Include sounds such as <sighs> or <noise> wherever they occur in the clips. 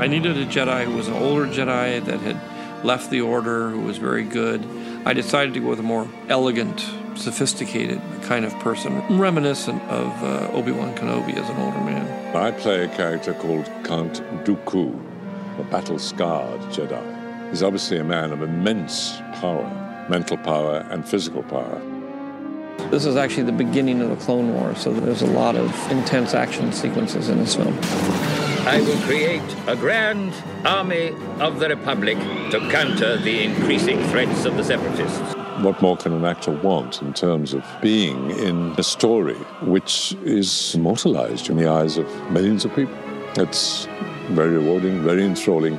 I needed a Jedi who was an older Jedi that had left the Order, who was very good. I decided to go with a more elegant, sophisticated kind of person, reminiscent of uh, Obi Wan Kenobi as an older man. I play a character called Count Dooku, a battle scarred Jedi. He's obviously a man of immense power, mental power, and physical power. This is actually the beginning of the Clone Wars, so there's a lot of intense action sequences in this film. I will create a grand army of the Republic to counter the increasing threats of the Separatists. What more can an actor want in terms of being in a story which is immortalized in the eyes of millions of people? It's very rewarding, very enthralling,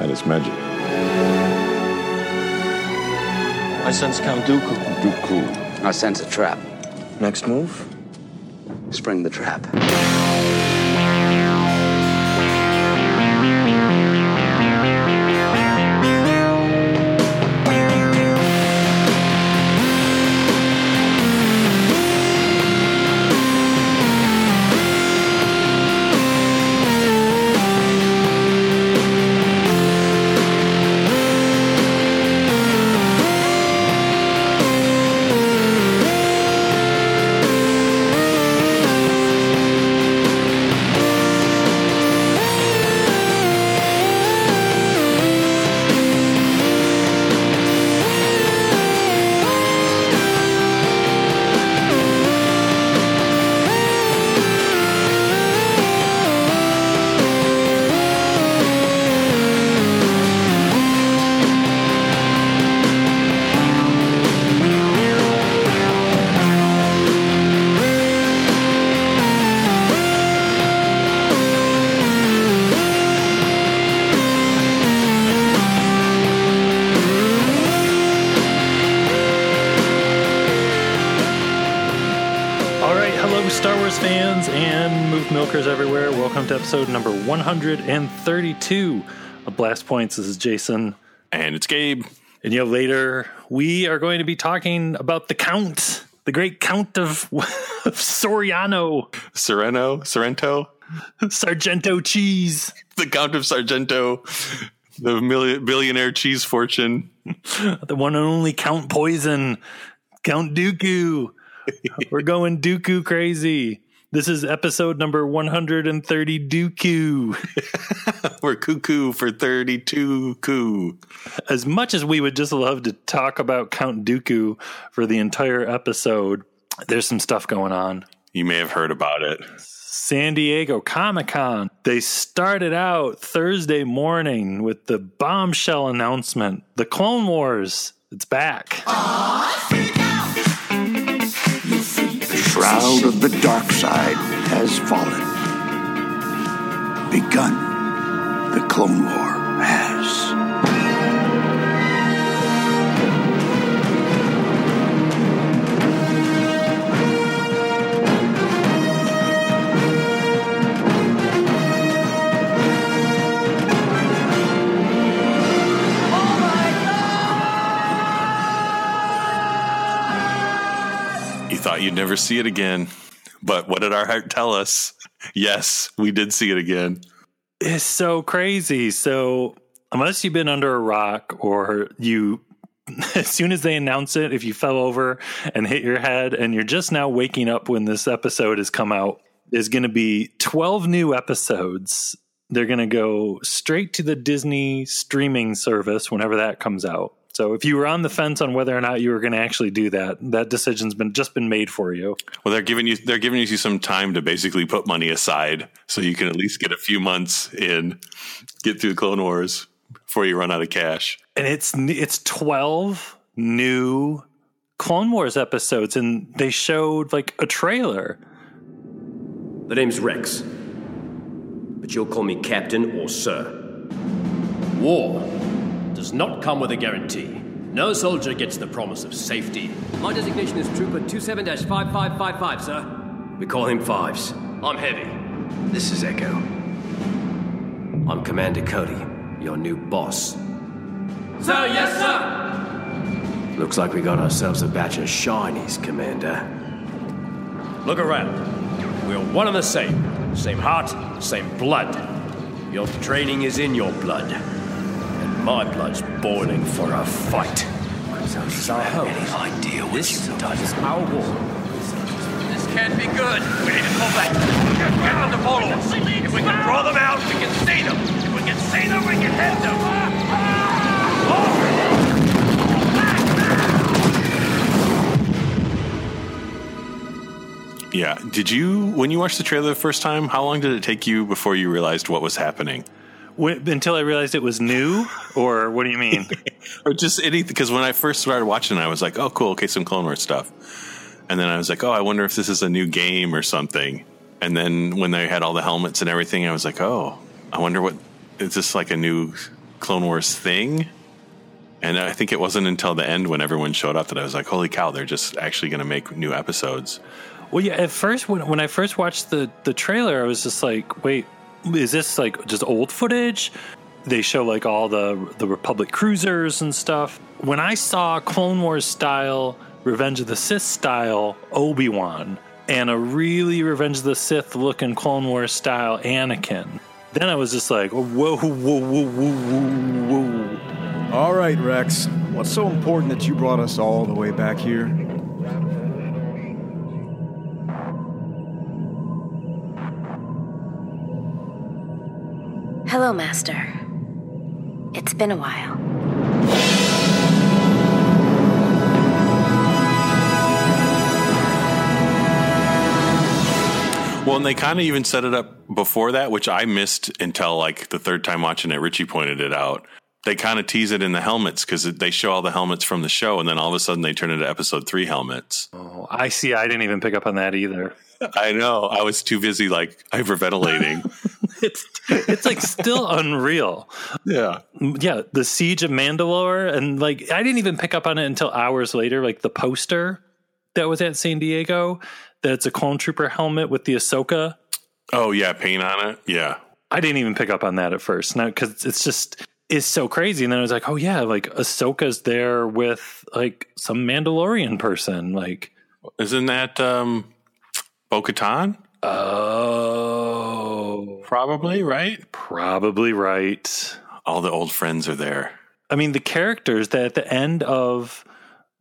and it's magic. I sense Count Dooku. Dooku. I sense a trap. Next move? Spring the trap. Welcome to episode number 132 of Blast Points. This is Jason. And it's Gabe. And you know, later we are going to be talking about the Count, the great Count of, of Soriano, Sereno, Sorrento, Sargento Cheese, the Count of Sargento, the million, billionaire cheese fortune. the one and only Count Poison, Count Dooku. <laughs> We're going Dooku crazy. This is episode number 130 Dooku. <laughs> We're cuckoo for 32 coo. as much as we would just love to talk about Count Dooku for the entire episode, there's some stuff going on. You may have heard about it. San Diego Comic Con. They started out Thursday morning with the bombshell announcement The Clone Wars. It's back. The shroud of the dark side has fallen. Begun. The Clone War has. Thought you'd never see it again. But what did our heart tell us? Yes, we did see it again. It's so crazy. So, unless you've been under a rock or you, <laughs> as soon as they announce it, if you fell over and hit your head and you're just now waking up when this episode has come out, there's going to be 12 new episodes. They're going to go straight to the Disney streaming service whenever that comes out. So if you were on the fence on whether or not you were going to actually do that, that decision's been just been made for you. Well, they're giving you they're giving you some time to basically put money aside so you can at least get a few months in, get through the Clone Wars before you run out of cash. and it's it's 12 new clone wars episodes and they showed like a trailer The name's Rex. But you'll call me Captain or Sir. War does not come with a guarantee. No soldier gets the promise of safety. My designation is Trooper 27 5555, sir. We call him Fives. I'm Heavy. This is Echo. I'm Commander Cody, your new boss. Sir, yes, sir! Looks like we got ourselves a batch of shinies, Commander. Look around. We're one and the same. Same heart, same blood. Your training is in your blood, and my blood's boiling for a fight. This is our home. Any idea this is our war. This can't be good. We need to pull back. Get, get on the followers. If we can draw them out, we can see them. If we can see them, we can hit them. Yeah. Did you, when you watched the trailer the first time, how long did it take you before you realized what was happening? When, until I realized it was new, or what do you mean? <laughs> or just anything? Because when I first started watching, I was like, "Oh, cool, okay, some Clone Wars stuff." And then I was like, "Oh, I wonder if this is a new game or something." And then when they had all the helmets and everything, I was like, "Oh, I wonder what is this like a new Clone Wars thing?" And I think it wasn't until the end when everyone showed up that I was like, "Holy cow, they're just actually going to make new episodes." Well, yeah. At first, when when I first watched the the trailer, I was just like, "Wait, is this like just old footage?" They show like all the the Republic cruisers and stuff. When I saw Clone Wars style, Revenge of the Sith style Obi Wan, and a really Revenge of the Sith looking Clone Wars style Anakin, then I was just like, "Whoa, whoa, whoa, whoa, whoa, whoa!" All right, Rex. What's so important that you brought us all the way back here? Hello, Master. It's been a while. Well, and they kind of even set it up before that, which I missed until like the third time watching it. Richie pointed it out. They kind of tease it in the helmets because they show all the helmets from the show, and then all of a sudden they turn into episode three helmets. Oh, I see. I didn't even pick up on that either. <laughs> I know. I was too busy like hyperventilating. <laughs> it's it's like still unreal. Yeah. Yeah, the Siege of Mandalore and like I didn't even pick up on it until hours later like the poster that was at San Diego that's a clone trooper helmet with the Ahsoka. Oh yeah, paint on it. Yeah. I didn't even pick up on that at first. Now cuz it's just is so crazy and then I was like, "Oh yeah, like Ahsoka's there with like some Mandalorian person like isn't that um Bo-Katan? Oh, probably right. Probably right. All the old friends are there. I mean, the characters that at the end of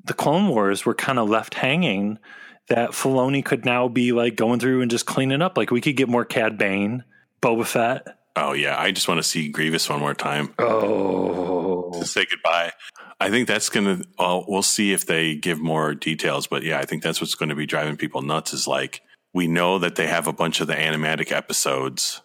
the Clone Wars were kind of left hanging. That Filoni could now be like going through and just cleaning up. Like we could get more Cad Bane, Boba Fett. Oh yeah, I just want to see Grievous one more time. Oh, to say goodbye. I think that's gonna. Well, we'll see if they give more details, but yeah, I think that's what's going to be driving people nuts. Is like we know that they have a bunch of the animatic episodes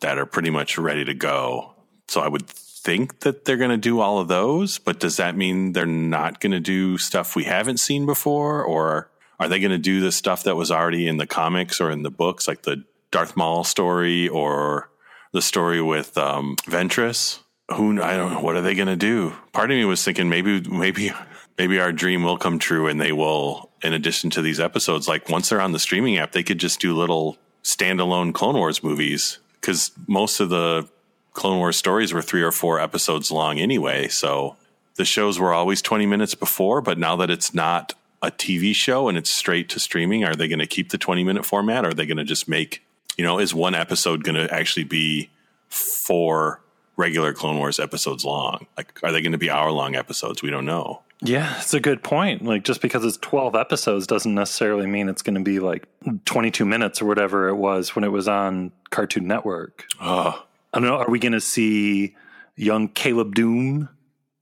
that are pretty much ready to go. So I would think that they're going to do all of those, but does that mean they're not going to do stuff we haven't seen before? Or are they going to do the stuff that was already in the comics or in the books, like the Darth Maul story or the story with um, Ventress? Who I don't know. What are they going to do? Part of me was thinking maybe, maybe, maybe our dream will come true and they will in addition to these episodes, like once they're on the streaming app, they could just do little standalone Clone Wars movies because most of the Clone Wars stories were three or four episodes long anyway. So the shows were always 20 minutes before, but now that it's not a TV show and it's straight to streaming, are they going to keep the 20 minute format? Or are they going to just make, you know, is one episode going to actually be four regular Clone Wars episodes long? Like, are they going to be hour long episodes? We don't know. Yeah, it's a good point. Like just because it's 12 episodes doesn't necessarily mean it's going to be like 22 minutes or whatever it was when it was on Cartoon Network. Oh. I don't know, are we going to see young Caleb Dume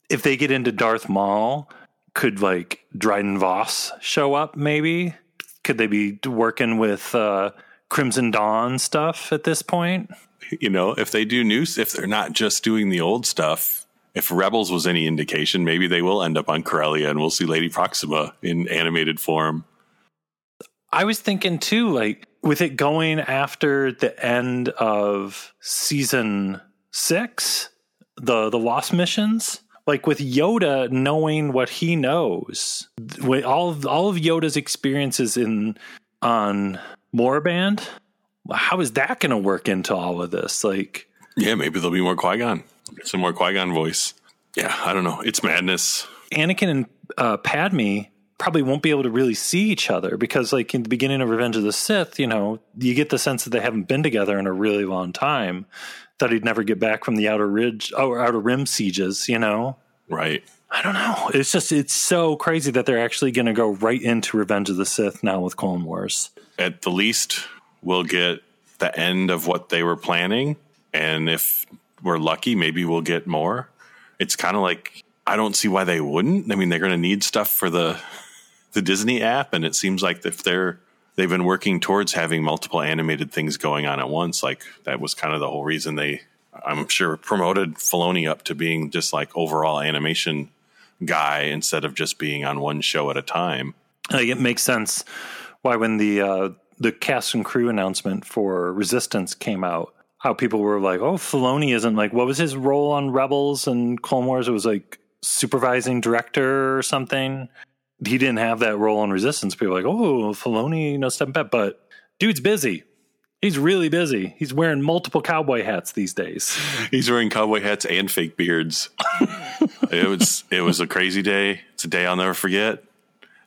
if they get into Darth Maul? Could like Dryden Voss show up maybe? Could they be working with uh, Crimson Dawn stuff at this point? You know, if they do new, if they're not just doing the old stuff, if Rebels was any indication, maybe they will end up on Corellia and we'll see Lady Proxima in animated form. I was thinking too, like with it going after the end of season six, the the Lost missions, like with Yoda knowing what he knows, with all of, all of Yoda's experiences in on Moraband, how is that going to work into all of this? Like, yeah, maybe there'll be more Qui Gon, some more Qui Gon voice. Yeah, I don't know. It's madness. Anakin and uh, Padme probably won't be able to really see each other because, like in the beginning of Revenge of the Sith, you know, you get the sense that they haven't been together in a really long time. thought he'd never get back from the outer ridge or outer rim sieges. You know, right? I don't know. It's just it's so crazy that they're actually going to go right into Revenge of the Sith now with Clone Wars. At the least, we'll get the end of what they were planning, and if we're lucky, maybe we'll get more. It's kind of like I don't see why they wouldn't. I mean, they're going to need stuff for the <laughs> the Disney app, and it seems like if they're they've been working towards having multiple animated things going on at once, like that was kind of the whole reason they, I'm sure, promoted Filoni up to being just like overall animation guy instead of just being on one show at a time. Like it makes sense why when the uh, the cast and crew announcement for Resistance came out, how people were like, "Oh, Filoni isn't like what was his role on Rebels and Clone Wars? It was like supervising director or something." He didn't have that role on Resistance. People were like, "Oh, Filoni, you know, stepping back," but dude's busy. He's really busy. He's wearing multiple cowboy hats these days. <laughs> He's wearing cowboy hats and fake beards. <laughs> it was it was a crazy day. It's a day I'll never forget.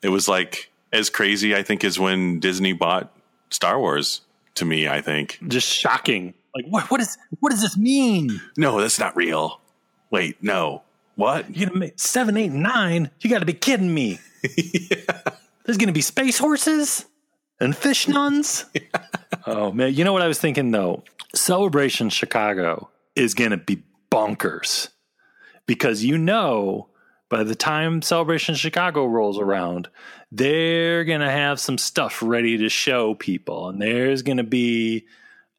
It was like as crazy I think as when Disney bought Star Wars to me, I think. Just shocking. Like what what is what does this mean? No, that's not real. Wait, no. What? You gonna make seven, eight, nine? You gotta be kidding me. <laughs> yeah. There's gonna be space horses and fish nuns. <laughs> oh man, you know what I was thinking though? Celebration Chicago is gonna be bonkers. Because you know by the time Celebration Chicago rolls around, they're going to have some stuff ready to show people. And there's going to be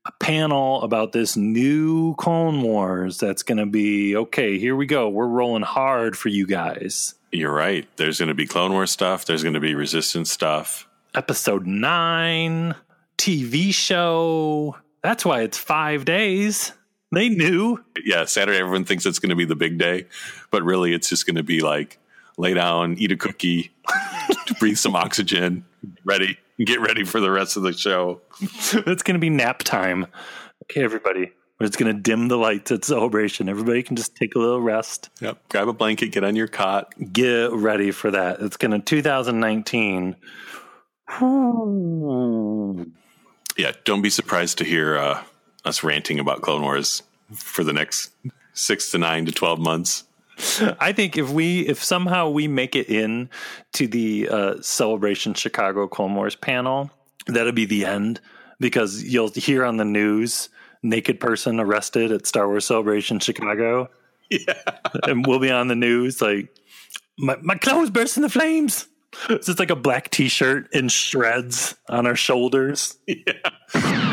a panel about this new Clone Wars that's going to be okay, here we go. We're rolling hard for you guys. You're right. There's going to be Clone Wars stuff, there's going to be Resistance stuff. Episode 9, TV show. That's why it's five days. They knew. Yeah, Saturday, everyone thinks it's going to be the big day, but really it's just going to be like lay down, eat a cookie, <laughs> breathe some oxygen, ready, <laughs> get ready for the rest of the show. it's going to be nap time. Okay, everybody. It's going to dim the lights at celebration. Everybody can just take a little rest. Yep. Grab a blanket, get on your cot. Get ready for that. It's going to 2019. yeah, don't be surprised to hear uh, us ranting about Clone Wars for the next six to nine to 12 months. <laughs> I think if we if somehow we make it in to the uh, celebration Chicago Clone Wars panel, that'll be the end because you'll hear on the news naked person arrested at Star Wars Celebration Chicago. Yeah, and we'll be on the news like my my clothes burst into flames. It's just like a black T-shirt in shreds on our shoulders. <laughs> Yeah.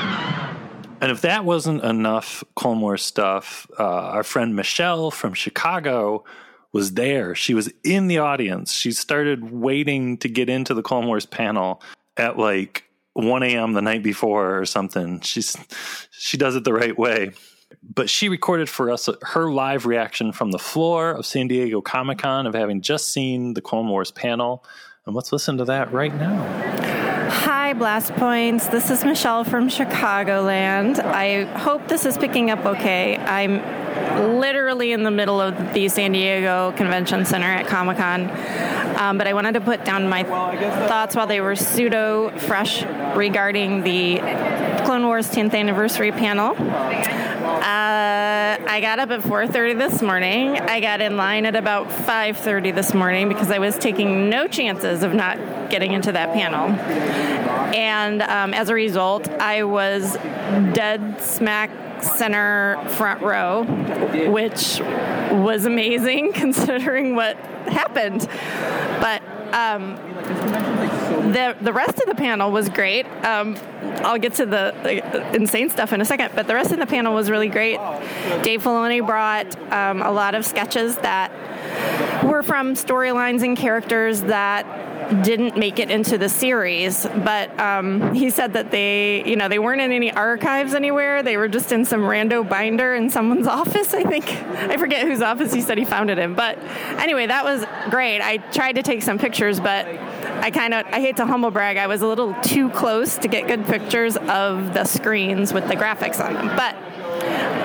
And if that wasn't enough Wars stuff, uh, our friend Michelle from Chicago was there. She was in the audience. She started waiting to get into the Wars panel at like 1 a.m. the night before or something. She's she does it the right way. But she recorded for us her live reaction from the floor of San Diego Comic Con of having just seen the Wars panel. And let's listen to that right now. Hi, Blast Points. This is Michelle from Chicagoland. I hope this is picking up okay. I'm literally in the middle of the San Diego Convention Center at Comic Con, um, but I wanted to put down my thoughts while they were pseudo fresh regarding the Clone Wars 10th anniversary panel. I got up at 4:30 this morning. I got in line at about 5:30 this morning because I was taking no chances of not getting into that panel. And um, as a result, I was dead smack center front row, which was amazing <laughs> considering what happened. But um, the the rest of the panel was great. Um, I'll get to the, insane stuff in a second, but the rest of the panel was really great. Dave Filoni brought um, a lot of sketches that were from storylines and characters that didn't make it into the series, but um, he said that they, you know, they weren't in any archives anywhere. They were just in some rando binder in someone's <laughs> office. I think I forget whose office he said he found it in. But anyway, that was great. I tried to take some pictures, but I kind of I hate to humble brag. I was a little too close to get good pictures of the screens with the graphics on them, but.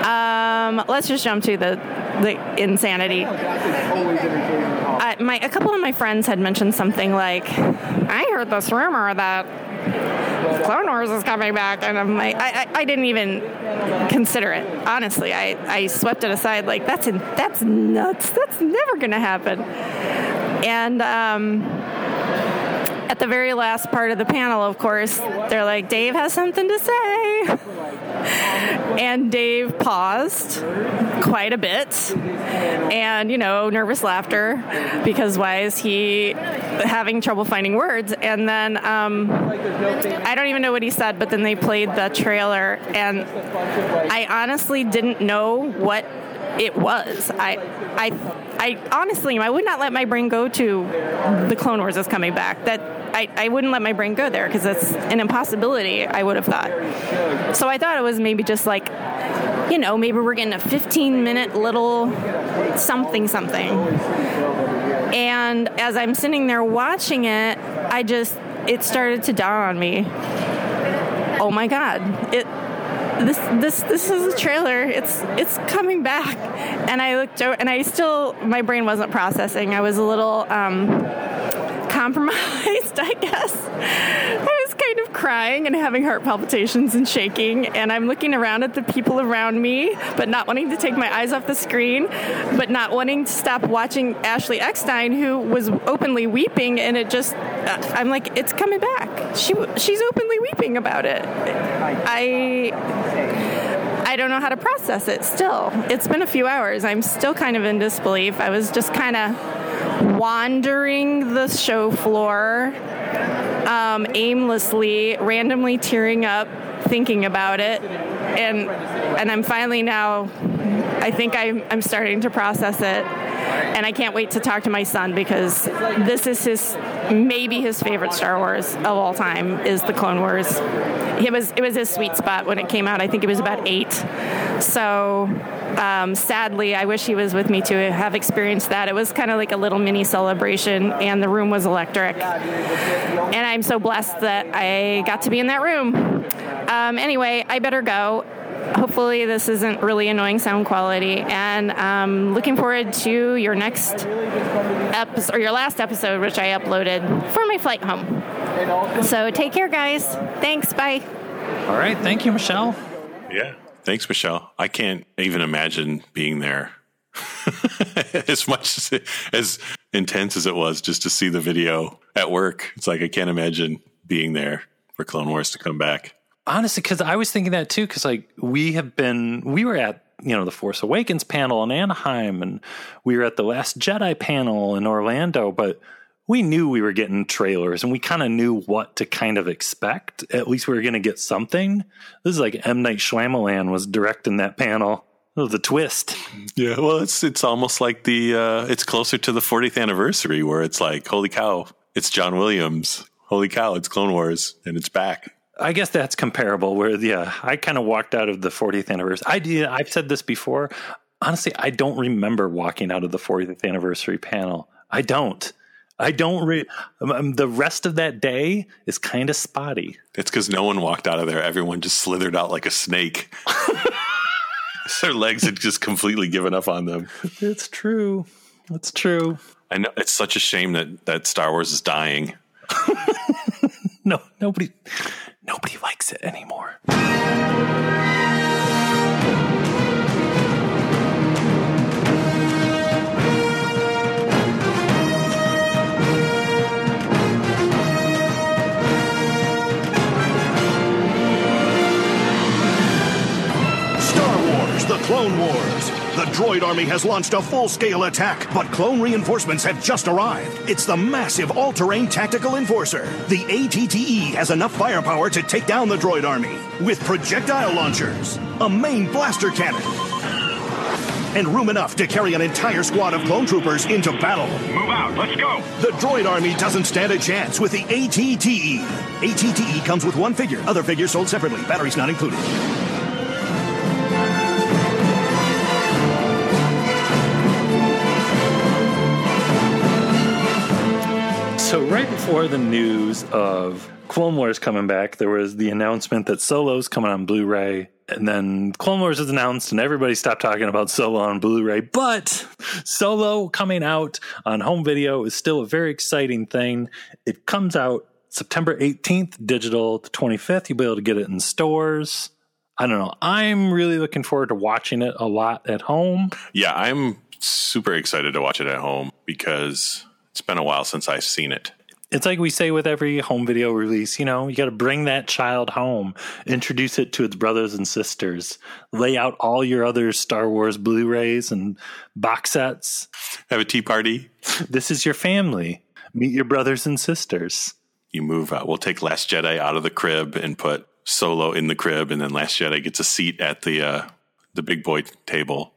Um, let's just jump to the the insanity. My a couple of my friends had mentioned something like, "I heard this rumor that Clone Wars is coming back, and I'm like, I, I, I didn't even consider it. Honestly, I, I swept it aside. Like that's in, that's nuts. That's never gonna happen. And um, at the very last part of the panel, of course, they're like, Dave has something to say. And Dave paused quite a bit and, you know, nervous laughter because why is he having trouble finding words? And then um, I don't even know what he said, but then they played the trailer and I honestly didn't know what it was. I, I, I honestly, I would not let my brain go to the Clone Wars is coming back. That I, I wouldn't let my brain go there because it's an impossibility. I would have thought. So I thought it was maybe just like, you know, maybe we're getting a 15 minute little something something. And as I'm sitting there watching it, I just it started to dawn on me. Oh my God! It this this this is a trailer. It's it's coming back, and I looked over, and I still my brain wasn't processing. I was a little um, compromised, <laughs> I guess. Kind of crying and having heart palpitations and shaking, and I'm looking around at the people around me, but not wanting to take my eyes off the screen, but not wanting to stop watching Ashley Eckstein, who was openly weeping, and it just uh, I'm like, it's coming back. She she's openly weeping about it. I I don't know how to process it still. It's been a few hours. I'm still kind of in disbelief. I was just kind of wandering the show floor um, aimlessly, randomly tearing up, thinking about it, and and I'm finally now. I think I'm, I'm starting to process it, and I can't wait to talk to my son because this is his maybe his favorite Star Wars of all time is the Clone Wars. It was it was his sweet spot when it came out. I think it was about eight. So um, sadly, I wish he was with me to have experienced that. It was kind of like a little mini celebration, and the room was electric. And I'm so blessed that I got to be in that room. Um, anyway, I better go. Hopefully, this isn't really annoying sound quality, and um, looking forward to your next episode or your last episode, which I uploaded for my flight home. So take care, guys. Thanks. Bye. All right. Thank you, Michelle. Yeah. Thanks, Michelle. I can't even imagine being there. <laughs> as much as, as intense as it was just to see the video at work, it's like I can't imagine being there for Clone Wars to come back. Honestly, because I was thinking that too, because like we have been, we were at you know the Force Awakens panel in Anaheim, and we were at the Last Jedi panel in Orlando, but we knew we were getting trailers and we kind of knew what to kind of expect. At least we were going to get something. This is like M Night Shyamalan was directing that panel. Was a twist. Yeah, well, it's it's almost like the uh, it's closer to the 40th anniversary where it's like, holy cow, it's John Williams. Holy cow, it's Clone Wars and it's back. I guess that's comparable. Where yeah, I kind of walked out of the 40th anniversary. I did. I've said this before. Honestly, I don't remember walking out of the 40th anniversary panel. I don't. I don't. Re- um, the rest of that day is kind of spotty. It's because no one walked out of there. Everyone just slithered out like a snake. <laughs> Their legs had just completely given up on them. It's true. It's true. I know it's such a shame that that Star Wars is dying. <laughs> no, nobody, nobody likes it anymore. Star Wars, the Clone Wars. The droid army has launched a full-scale attack, but clone reinforcements have just arrived. It's the massive all-terrain tactical enforcer. The ATTE has enough firepower to take down the droid army with projectile launchers, a main blaster cannon, and room enough to carry an entire squad of clone troopers into battle. Move out, let's go. The droid army doesn't stand a chance with the ATTE. ATTE comes with one figure, other figures sold separately, batteries not included. So right before the news of Clone Wars coming back, there was the announcement that Solo's coming on Blu-ray, and then Clone Wars was announced, and everybody stopped talking about Solo on Blu-ray. But Solo coming out on home video is still a very exciting thing. It comes out September 18th, digital the 25th. You'll be able to get it in stores. I don't know. I'm really looking forward to watching it a lot at home. Yeah, I'm super excited to watch it at home because it's been a while since I've seen it. It's like we say with every home video release, you know, you got to bring that child home, introduce it to its brothers and sisters, lay out all your other Star Wars Blu rays and box sets. Have a tea party. This is your family. Meet your brothers and sisters. You move out. We'll take Last Jedi out of the crib and put Solo in the crib, and then Last Jedi gets a seat at the uh, the big boy table.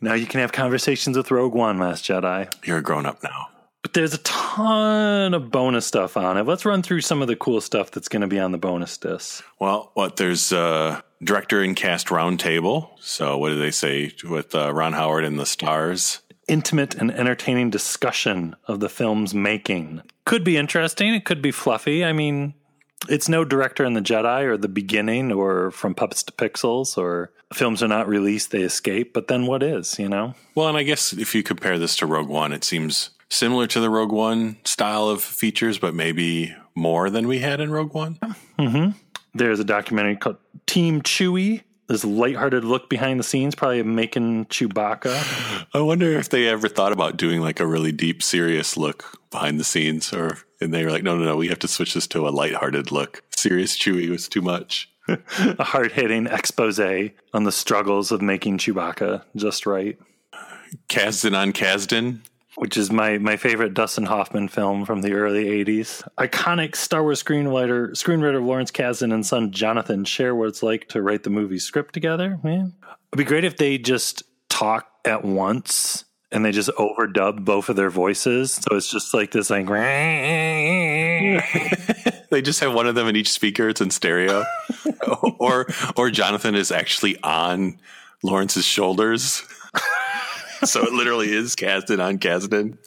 Now you can have conversations with Rogue One, Last Jedi. You're a grown up now. But there's a ton of bonus stuff on it. Let's run through some of the cool stuff that's going to be on the bonus disc. Well, what there's uh, director and cast roundtable. So what do they say with uh, Ron Howard and the stars? Intimate and entertaining discussion of the film's making. Could be interesting. It could be fluffy. I mean, it's no director in the Jedi or the beginning or from puppets to pixels or films are not released, they escape. But then what is, you know? Well, and I guess if you compare this to Rogue One, it seems similar to the Rogue One style of features, but maybe more than we had in Rogue One. Mm-hmm. There's a documentary called Team Chewie. There's a lighthearted look behind the scenes, probably making Chewbacca. I wonder if they ever thought about doing like a really deep, serious look behind the scenes, or and they were like, no, no, no, we have to switch this to a lighthearted look. Serious Chewie was too much. <laughs> a hard hitting expose on the struggles of making Chewbacca just right. Kasdan on Kasdan which is my my favorite Dustin Hoffman film from the early '80s. Iconic Star Wars screenwriter screenwriter Lawrence Kasdan and son Jonathan share what it's like to write the movie script together. Man, it'd be great if they just talk at once and they just overdub both of their voices. So it's just like this like <laughs> they just have one of them in each speaker. It's in stereo. <laughs> or or Jonathan is actually on Lawrence's shoulders. <laughs> so it literally is Kasdan on Kasdan.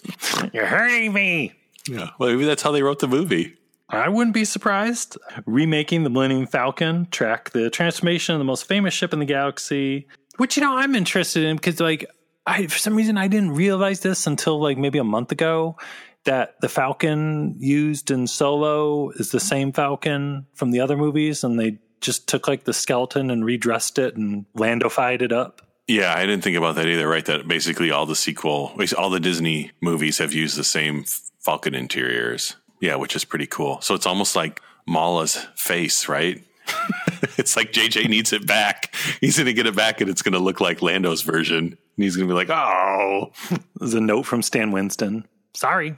You're hurting me. Yeah. Well, maybe that's how they wrote the movie. I wouldn't be surprised. Remaking the Millennium Falcon, track the transformation of the most famous ship in the galaxy, which, you know, I'm interested in because, like, I, for some reason, I didn't realize this until like maybe a month ago that the Falcon used in Solo is the same Falcon from the other movies, and they just took like the skeleton and redressed it and Landofied it up. Yeah, I didn't think about that either. Right, that basically all the sequel, all the Disney movies have used the same Falcon interiors. Yeah, which is pretty cool. So it's almost like Mala's face, right? <laughs> it's like JJ needs it back. He's going to get it back, and it's going to look like Lando's version. And he's going to be like, "Oh." There's a note from Stan Winston. Sorry,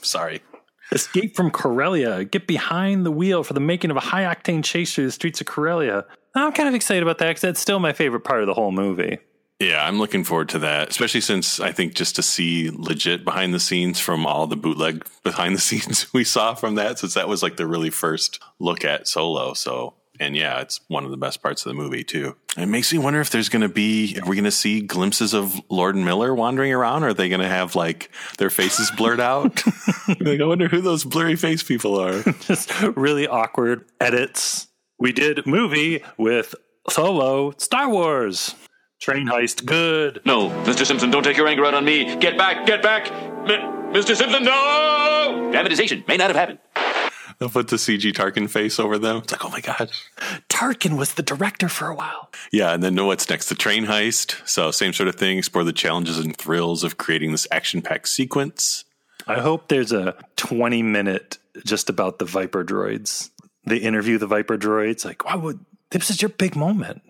sorry. Escape from Corellia. Get behind the wheel for the making of a high octane chase through the streets of Corellia. I'm kind of excited about that because that's still my favorite part of the whole movie. Yeah, I'm looking forward to that, especially since I think just to see legit behind the scenes from all the bootleg <laughs> behind the scenes we saw from that, since that was like the really first look at Solo. So, and yeah, it's one of the best parts of the movie too. It makes me wonder if there's going to be, are we going to see glimpses of Lord and Miller wandering around? Or are they going to have like their faces blurred out? <laughs> <laughs> like, I wonder who those blurry face people are. just really awkward edits we did movie with Solo Star Wars. Train heist, good. No, Mr. Simpson, don't take your anger out on me. Get back, get back. M- Mr. Simpson, no! Dramatization may not have happened. They'll put the CG Tarkin face over them. It's like, oh my god. Tarkin was the director for a while. Yeah, and then know what's next? The train heist. So same sort of thing. Explore the challenges and thrills of creating this action-packed sequence. I hope there's a 20 minute just about the Viper droids they interview the Viper droids. Like, why would this is your big moment?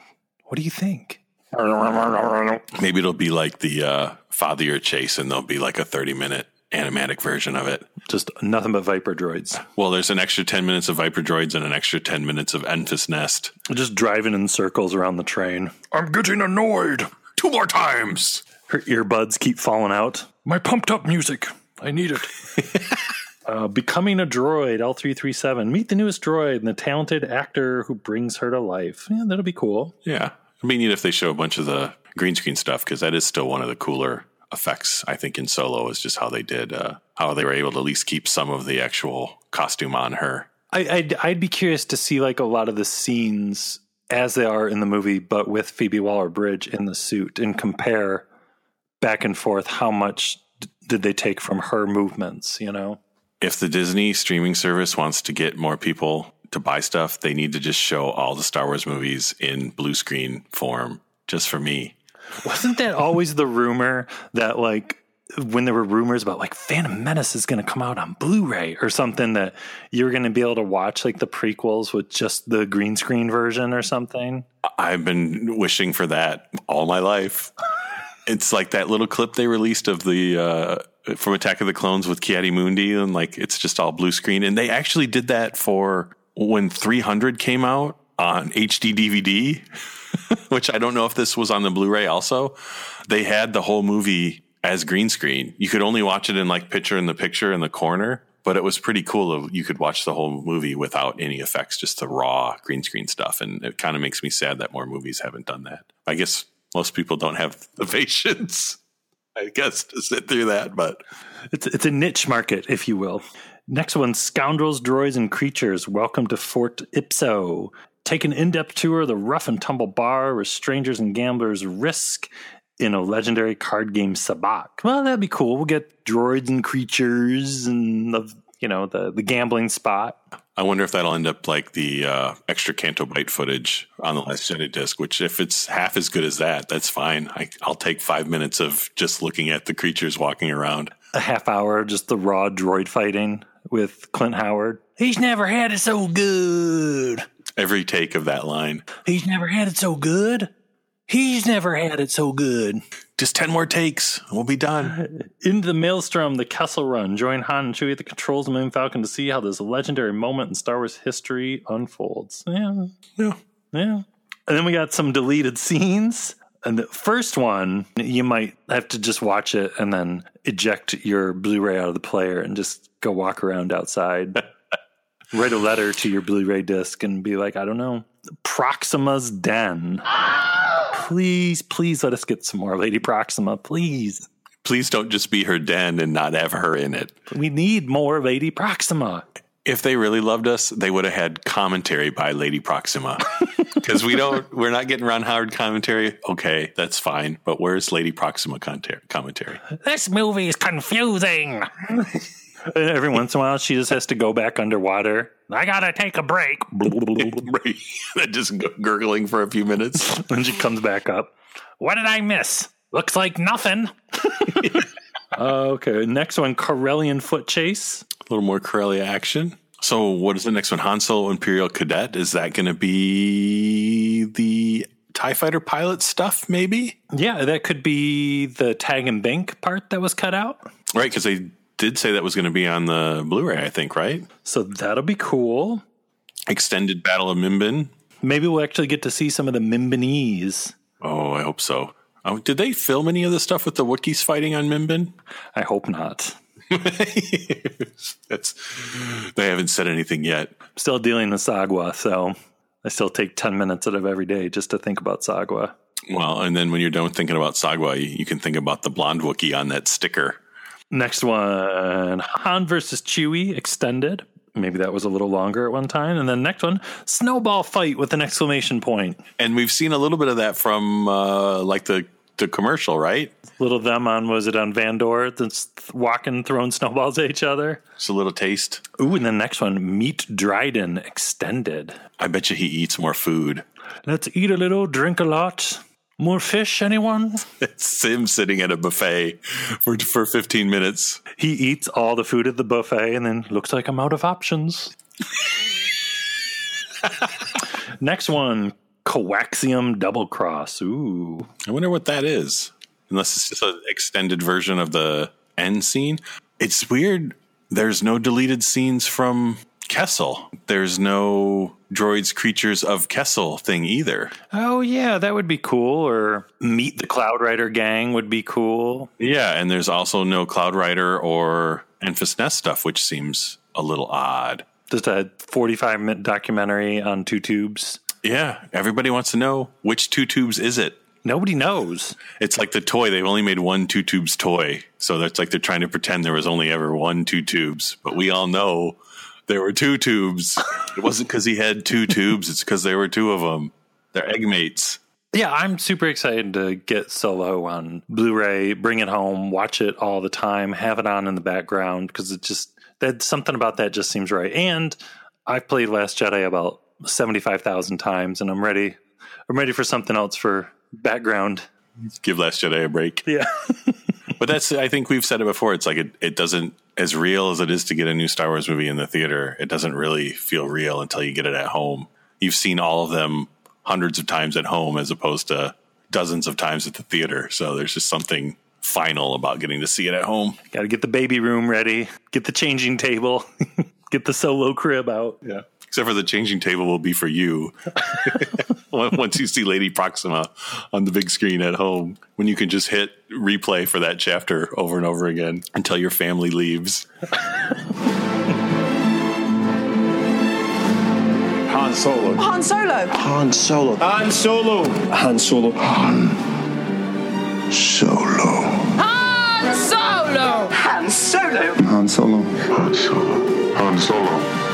What do you think? Maybe it'll be like the uh, Fathier Chase, and there'll be like a thirty minute animatic version of it. Just nothing but Viper droids. Well, there's an extra ten minutes of Viper droids and an extra ten minutes of Enfys Nest. Just driving in circles around the train. I'm getting annoyed. Two more times. Her earbuds keep falling out. My pumped up music. I need it. <laughs> Uh, becoming a droid, L3-37. Meet the newest droid and the talented actor who brings her to life. Yeah, that'll be cool. Yeah. I mean, if they show a bunch of the green screen stuff, because that is still one of the cooler effects, I think, in Solo, is just how they did, uh, how they were able to at least keep some of the actual costume on her. I, I'd, I'd be curious to see like a lot of the scenes as they are in the movie, but with Phoebe Waller Bridge in the suit and compare back and forth how much did they take from her movements, you know? if the Disney streaming service wants to get more people to buy stuff, they need to just show all the Star Wars movies in blue screen form just for me. Wasn't that always the rumor that like when there were rumors about like Phantom Menace is going to come out on Blu-ray or something that you're going to be able to watch like the prequels with just the green screen version or something? I've been wishing for that all my life. it's like that little clip they released of the uh, from Attack of the Clones with Ki-Adi-Mundi and like it's just all blue screen. And they actually did that for when 300 came out on HD DVD, <laughs> which I don't know if this was on the Blu-ray. Also, they had the whole movie as green screen. You could only watch it in like picture in the picture in the corner, but it was pretty cool. You could watch the whole movie without any effects, just the raw green screen stuff. And it kind of makes me sad that more movies haven't done that. I guess most people don't have the <laughs> patience, I guess, to sit through that, but it's, it's a niche market, if you will. Next one Scoundrels, Droids, and Creatures. Welcome to Fort Ypso. Take an in depth tour of the rough and tumble bar where strangers and gamblers risk in a legendary card game sabacc. Well, that'd be cool. We'll get droids and creatures and the you know the the gambling spot. I wonder if that'll end up like the uh, extra Canto Bight footage on the Last Jedi disc. Which, if it's half as good as that, that's fine. I, I'll take five minutes of just looking at the creatures walking around. A half hour, just the raw droid fighting with Clint Howard. He's never had it so good. Every take of that line. He's never had it so good. He's never had it so good. Just 10 more takes. We'll be done. Uh, into the maelstrom, the Kessel Run. Join Han and Chewie at the controls of the Moon Falcon to see how this legendary moment in Star Wars history unfolds. Yeah. Yeah. Yeah. And then we got some deleted scenes. And the first one, you might have to just watch it and then eject your Blu ray out of the player and just go walk around outside. <laughs> Write a letter to your Blu ray disc and be like, I don't know, Proxima's Den <gasps> please, please let us get some more Lady Proxima, please. Please don't just be her den and not have her in it. We need more Lady Proxima. If they really loved us, they would have had commentary by Lady Proxima. <laughs> Because we don't, we're not getting Ron Howard commentary. Okay, that's fine. But where's Lady Proxima commentary? This movie is confusing. every once in a while, she just has to go back underwater. I gotta take a break. <laughs> <laughs> just gurgling for a few minutes. and she comes back up. What did I miss? Looks like nothing. Uh, okay, next one Corellian Foot Chase. A little more Corellia action. So, what is the next one? Han Solo Imperial Cadet. Is that going to be the TIE fighter pilot stuff, maybe? Yeah, that could be the tag and Bink part that was cut out. Right, because they did say that was going to be on the Blu-ray, I think, right? So that'll be cool. Extended Battle of Mimban. Maybe we'll actually get to see some of the Mimbanese. Oh, I hope so. Oh, did they film any of the stuff with the Wookiees fighting on Mimban? I hope not. <laughs> That's they haven't said anything yet. I'm Still dealing with Sagwa, so I still take ten minutes out of every day just to think about Sagwa. Well, and then when you're done thinking about Sagwa, you, you can think about the blonde Wookiee on that sticker. Next one Han versus Chewie extended. Maybe that was a little longer at one time. And then next one, snowball fight with an exclamation point. And we've seen a little bit of that from uh, like the the commercial, right? Little them on was it on Vandor that's walking throwing snowballs at each other. It's a little taste. Ooh, and the next one, Meet Dryden extended. I bet you he eats more food. Let's eat a little, drink a lot. More fish, anyone? <laughs> It's him sitting at a buffet for for 15 minutes. He eats all the food at the buffet and then looks like I'm out of options. <laughs> Next one, coaxium double cross. Ooh. I wonder what that is. Unless it's just an extended version of the end scene. It's weird. There's no deleted scenes from Kessel. There's no droids creatures of Kessel thing either. Oh yeah, that would be cool. Or meet the Cloud Rider gang would be cool. Yeah, and there's also no Cloud Rider or Enfys Nest stuff, which seems a little odd. Just a 45 minute documentary on two tubes. Yeah, everybody wants to know which two tubes is it. Nobody knows. It's like the toy. They've only made one two tubes toy. So that's like they're trying to pretend there was only ever one two tubes. But we all know there were two tubes. it wasn't because he had two tubes. It's because there were two of them. They're egg mates. Yeah, I'm super excited to get Solo on Blu-ray, bring it home, watch it all the time, have it on in the background because it just That something about that just seems right. And I've played Last Jedi about seventy five thousand times, and I'm ready. I'm ready for something else for background. Give Last Jedi a break. Yeah. <laughs> but that's I think we've said it before. It's like it, it doesn't as real as it is to get a new Star Wars movie in the theater. It doesn't really feel real until you get it at home. You've seen all of them hundreds of times at home as opposed to dozens of times at the theater. So there's just something final about getting to see it at home. Got to get the baby room ready, get the changing table, <laughs> get the solo crib out. Yeah. Except for the changing table will be for you once you see Lady Proxima on the big screen at home, when you can just hit replay for that chapter over and over again until your family leaves. Han Solo. Han Solo. Han Solo. Han Solo. Han Solo. Han Solo. Han Solo. Han Solo. Han Solo. Han Solo. Han Solo. Star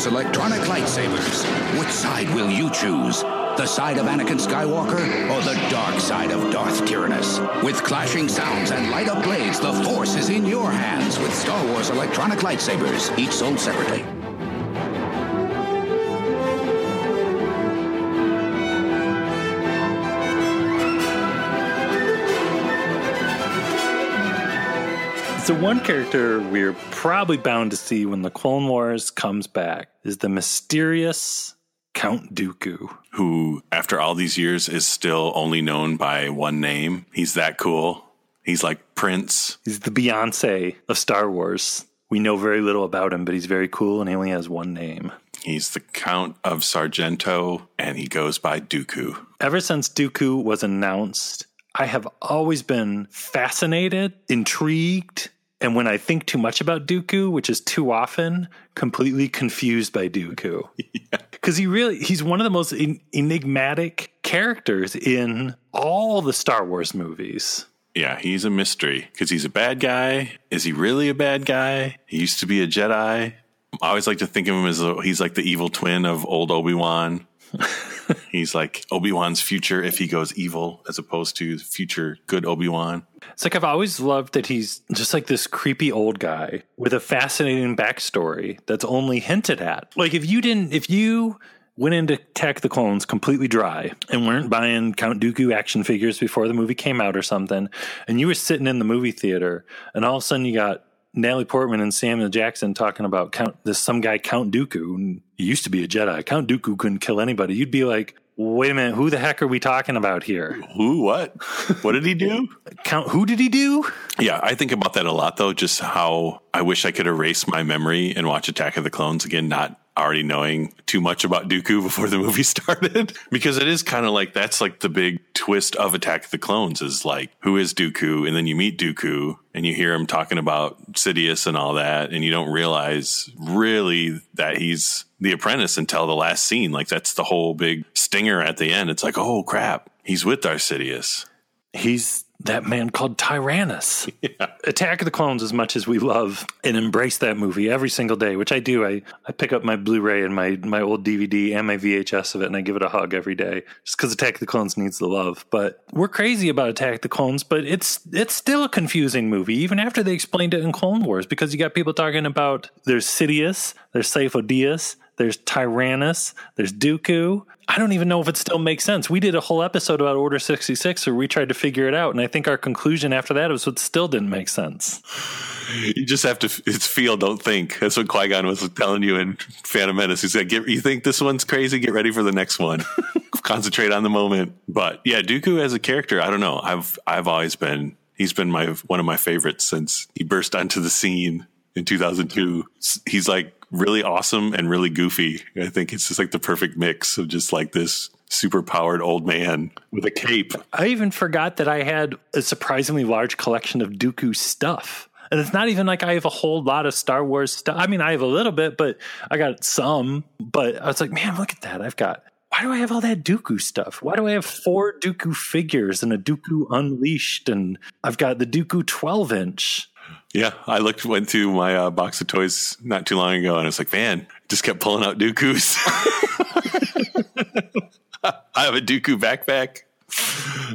Wars electronic lightsabers. Which side will you choose? The side of Anakin Skywalker or the dark side of Darth Tyrannus? With clashing sounds and light up blades, the Force is in your hands with Star Wars electronic lightsabers, each sold separately. So one character we're probably bound to see when the Clone Wars comes back is the mysterious Count Dooku. Who, after all these years, is still only known by one name. He's that cool. He's like Prince. He's the Beyonce of Star Wars. We know very little about him, but he's very cool and he only has one name. He's the Count of Sargento, and he goes by Dooku. Ever since Dooku was announced, I have always been fascinated, intrigued, and when I think too much about Dooku, which is too often, completely confused by Dooku. <laughs> Because he really, he's one of the most en- enigmatic characters in all the Star Wars movies. Yeah, he's a mystery because he's a bad guy. Is he really a bad guy? He used to be a Jedi. I always like to think of him as a, he's like the evil twin of old Obi Wan. <laughs> he's like Obi Wan's future if he goes evil, as opposed to future good Obi Wan. It's like I've always loved that he's just like this creepy old guy with a fascinating backstory that's only hinted at. Like if you didn't, if you went into Attack of the Clones completely dry and weren't buying Count Dooku action figures before the movie came out or something, and you were sitting in the movie theater, and all of a sudden you got Natalie Portman and Samuel Jackson talking about Count this some guy Count Dooku, and he used to be a Jedi. Count Dooku couldn't kill anybody. You'd be like, wait a minute, who the heck are we talking about here? Who? What? What did he do? <laughs> Count? Who did he do? Yeah, I think about that a lot, though. Just how I wish I could erase my memory and watch Attack of the Clones again, not already knowing too much about Dooku <laughs> before the movie <laughs> started. because it is kind of like that's like the big twist of Attack of the Clones is like, who is Dooku? And then you meet Dooku and you hear him talking about Sidious and all that, and you don't realize really that he's the apprentice until the last scene. Like that's the whole big stinger at the end. It's like, oh crap, he's with Darth Sidious. He's that man called Tyrannus. <laughs> Yeah. Attack of the Clones, as much as we love and embrace that movie every single day, which I do. I, I pick up my Blu ray and my, my old DVD and my VHS of it, and I give it a hug every day just because Attack of the Clones needs the love. But we're crazy about Attack of the Clones, but it's it's still a confusing movie, even after they explained it in Clone Wars, because you got people talking about there's Sidious, there's Sifo Dyas, there's Tyrannus, there's Dooku. I don't even know if it still makes sense. We did a whole episode about Order 66 where we tried to figure it out. And I think our conclusion after that was it still didn't make sense. You just have to, it's feel, don't think. That's what Qui Gon was telling you in Phantom Menace. He said, get, You think this one's crazy? Get ready for the next one. <laughs> Concentrate on the moment. But yeah, Dooku as a character, I don't know. I've, I've always been, he's been my, one of my favorites since he burst onto the scene in 2002. He's like, really awesome and really goofy. I think it's just like the perfect mix of just like this super powered old man with a cape. I even forgot that I had a surprisingly large collection of Dooku stuff. And it's not even like I have a whole lot of Star Wars stuff. I mean, I have a little bit, but I got some. But I was like, man, look at that. I've got why do I have all that Dooku stuff? Why do I have four Dooku figures and a Dooku Unleashed? And I've got the Dooku 12 inch. Yeah, I looked went through my uh, box of toys not too long ago, and I was like, man, just kept pulling out Dooku's. <laughs> I have a Dooku backpack.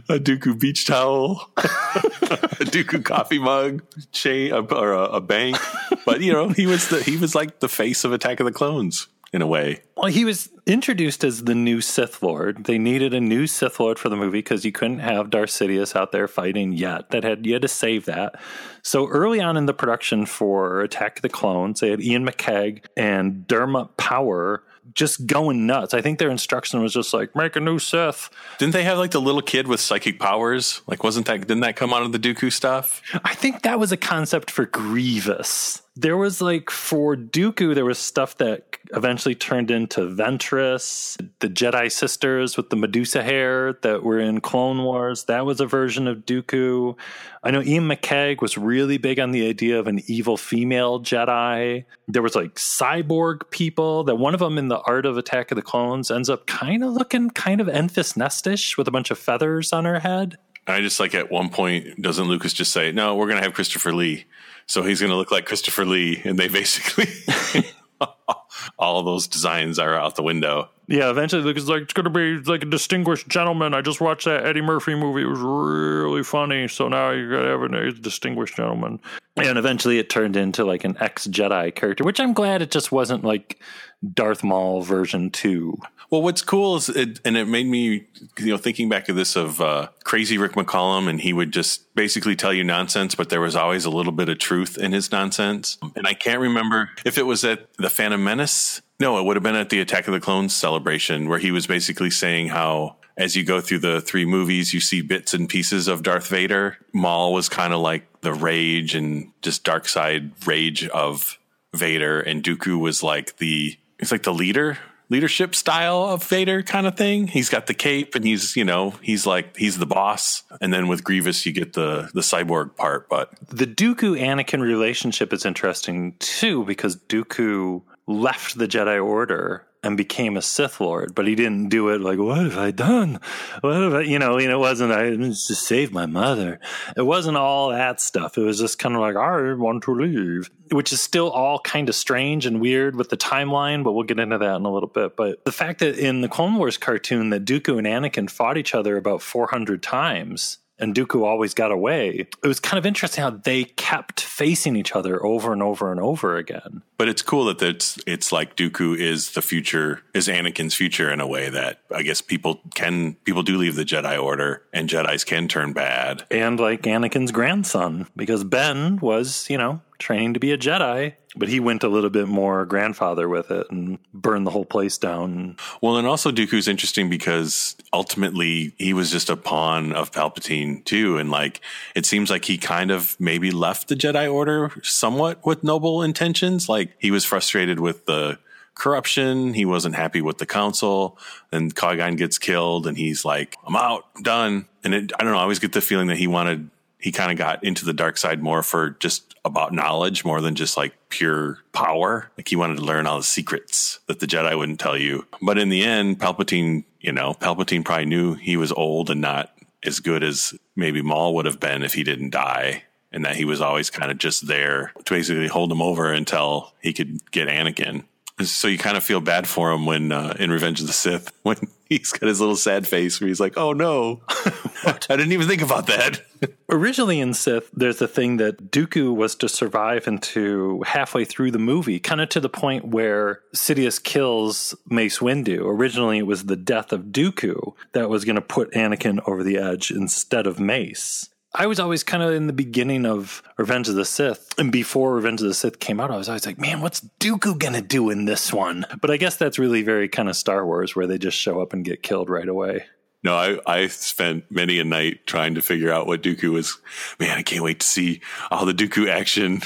a Dooku beach towel, <laughs> a Dooku coffee mug, chain, or a, a bank. But you know, he was the he was like the face of Attack of the Clones in a way. Well, he was introduced as the new Sith Lord. They needed a new Sith Lord for the movie because you couldn't have Darth Sidious out there fighting yet. That had you had to save that. So early on in the production for Attack of the Clones, they had Iain McCaig and Dermot Power just going nuts. I think their instruction was just like make a new Sith. Didn't they have like the little kid with psychic powers? Like, wasn't that didn't that come out of the Dooku stuff? I think that was a concept for Grievous. There was like for Dooku, there was stuff that eventually turned into Ventress, the Jedi sisters with the Medusa hair that were in Clone Wars. That was a version of Dooku. I know Iain McCaig was really big on the idea of an evil female Jedi. There was like cyborg people. That one of them in the Art of Attack of the Clones ends up kind of looking kind of Enfys Nestish with a bunch of feathers on her head. I just like at one point, doesn't Lucas just say, "No, we're going to have Christopher Lee"? So he's going to look like Christopher Lee, and they basically <laughs> <laughs> all those designs are out the window. Yeah, eventually Lucas is like, it's going to be like a distinguished gentleman. I just watched that Eddie Murphy movie. It was really funny. So now you're going to have a distinguished gentleman. And eventually it turned into like an ex Jedi character, which I'm glad it just wasn't like Darth Maul version 2. Well, what's cool is, it, and it made me, you know, thinking back to this of uh, crazy Rick McCallum, and he would just basically tell you nonsense, but there was always a little bit of truth in his nonsense. And I can't remember if it was at the Phantom Menace. No, it would have been at the Attack of the Clones celebration, where he was basically saying how as you go through the three movies, you see bits and pieces of Darth Vader. Maul was kind of like the rage and just dark side rage of Vader, and Dooku was like the it's like the leader leadership style of Vader kind of thing. He's got the cape and he's, you know, he's like he's the boss. And then with Grievous you get the the cyborg part, but the Dooku Anakin relationship is interesting too because Dooku left the Jedi Order and became a Sith Lord, but he didn't do it like, what have I done? What have I, you know, know, it wasn't, I just saved my mother. It wasn't all that stuff. It was just kind of like, I want to leave, which is still all kind of strange and weird with the timeline, but we'll get into that in a little bit. But the fact that in the Clone Wars cartoon that Dooku and Anakin fought each other about 400 times and Dooku always got away. It was kind of interesting how they kept facing each other over and over and over again. But it's cool that it's it's like Dooku is the future, is Anakin's future in a way that I guess people can people do leave the Jedi Order and Jedi's can turn bad. And like Anakin's grandson, because Ben was, you know, training to be a Jedi, but he went a little bit more grandfather with it and burned the whole place down. Well, and also Dooku's interesting because ultimately he was just a pawn of Palpatine too, and like it seems like he kind of maybe left the Jedi Order somewhat with noble intentions. Like he was frustrated with the corruption. He wasn't happy with the council. Then Qui-Gon gets killed and he's like, I'm out, I'm done. And it, I don't know. I always get the feeling that he wanted he kind of got into the dark side more for just about knowledge more than just like pure power. Like he wanted to learn all the secrets that the Jedi wouldn't tell you. But in the end, Palpatine, you know, Palpatine probably knew he was old and not as good as maybe Maul would have been if he didn't die. And that he was always kind of just there to basically hold him over until he could get Anakin. So you kind of feel bad for him when uh, in Revenge of the Sith <laughs> when <laughs> he's got his little sad face where he's like, "Oh no, <laughs> I didn't even think about that." <laughs> Originally in Sith, there's a thing that Dooku was to survive into halfway through the movie, kind of to the point where Sidious kills Mace Windu. Originally, it was the death of Dooku that was going to put Anakin over the edge instead of Mace. I was always kind of in the beginning of Revenge of the Sith, and before Revenge of the Sith came out, I was always like, man, what's Dooku gonna do in this one? But I guess that's really very kind of Star Wars, where they just show up and get killed right away. No, I, I spent many a night trying to figure out what Dooku was. Man, I can't wait to see all the Dooku action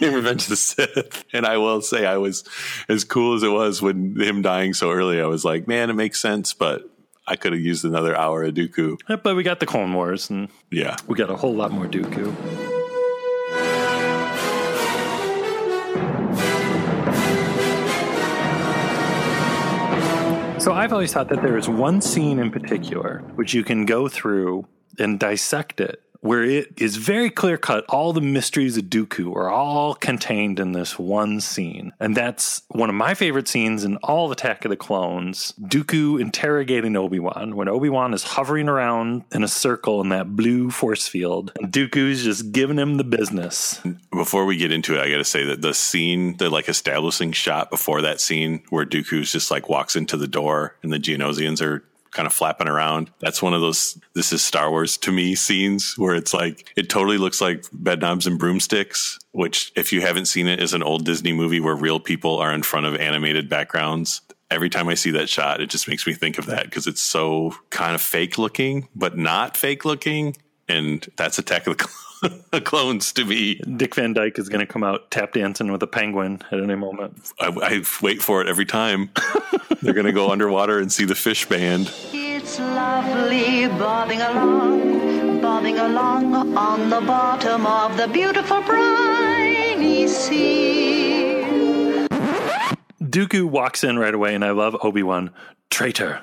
<laughs> in Revenge of the Sith. And I will say, I was as cool as it was when him dying so early. I was like, man, it makes sense, but I could have used another hour of Dooku. Eh, but we got the Clone Wars, and yeah, we got a whole lot more Dooku. So I've always thought that there is one scene in particular which you can go through and dissect it where it is very clear cut. All the mysteries of Dooku are all contained in this one scene. And that's one of my favorite scenes in all Attack of the Clones. Dooku interrogating Obi Wan when Obi Wan is hovering around in a circle in that blue force field. And Dooku's just giving him the business. Before we get into it, I got to say that the scene, the like establishing shot before that scene where Dooku's just like walks into the door and the Geonosians are kind of flapping around. That's one of those this is Star Wars to me scenes where it's like it totally looks like bedknobs and broomsticks, which if you haven't seen it is an old Disney movie where real people are in front of animated backgrounds. Every time I see that shot, it just makes me think of that because it's so kind of fake looking, but not fake looking. And that's Attack of the <laughs> clones to me. Dick Van Dyke is going to come out tap dancing with a penguin at any moment. I, I wait for it every time. <laughs> They're going to go underwater and see the fish band. It's lovely bobbing along, bobbing along on the bottom of the beautiful briny sea. Dooku walks in right away, and I love Obi Wan. Traitor.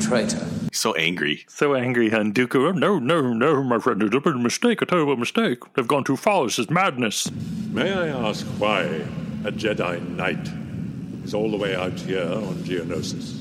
Traitor. He's so angry. So angry, and Dooku, oh, no, no, no, my friend, it's been a mistake, a terrible mistake. They've gone too far. This is madness. May I ask why a Jedi Knight is all the way out here on Geonosis?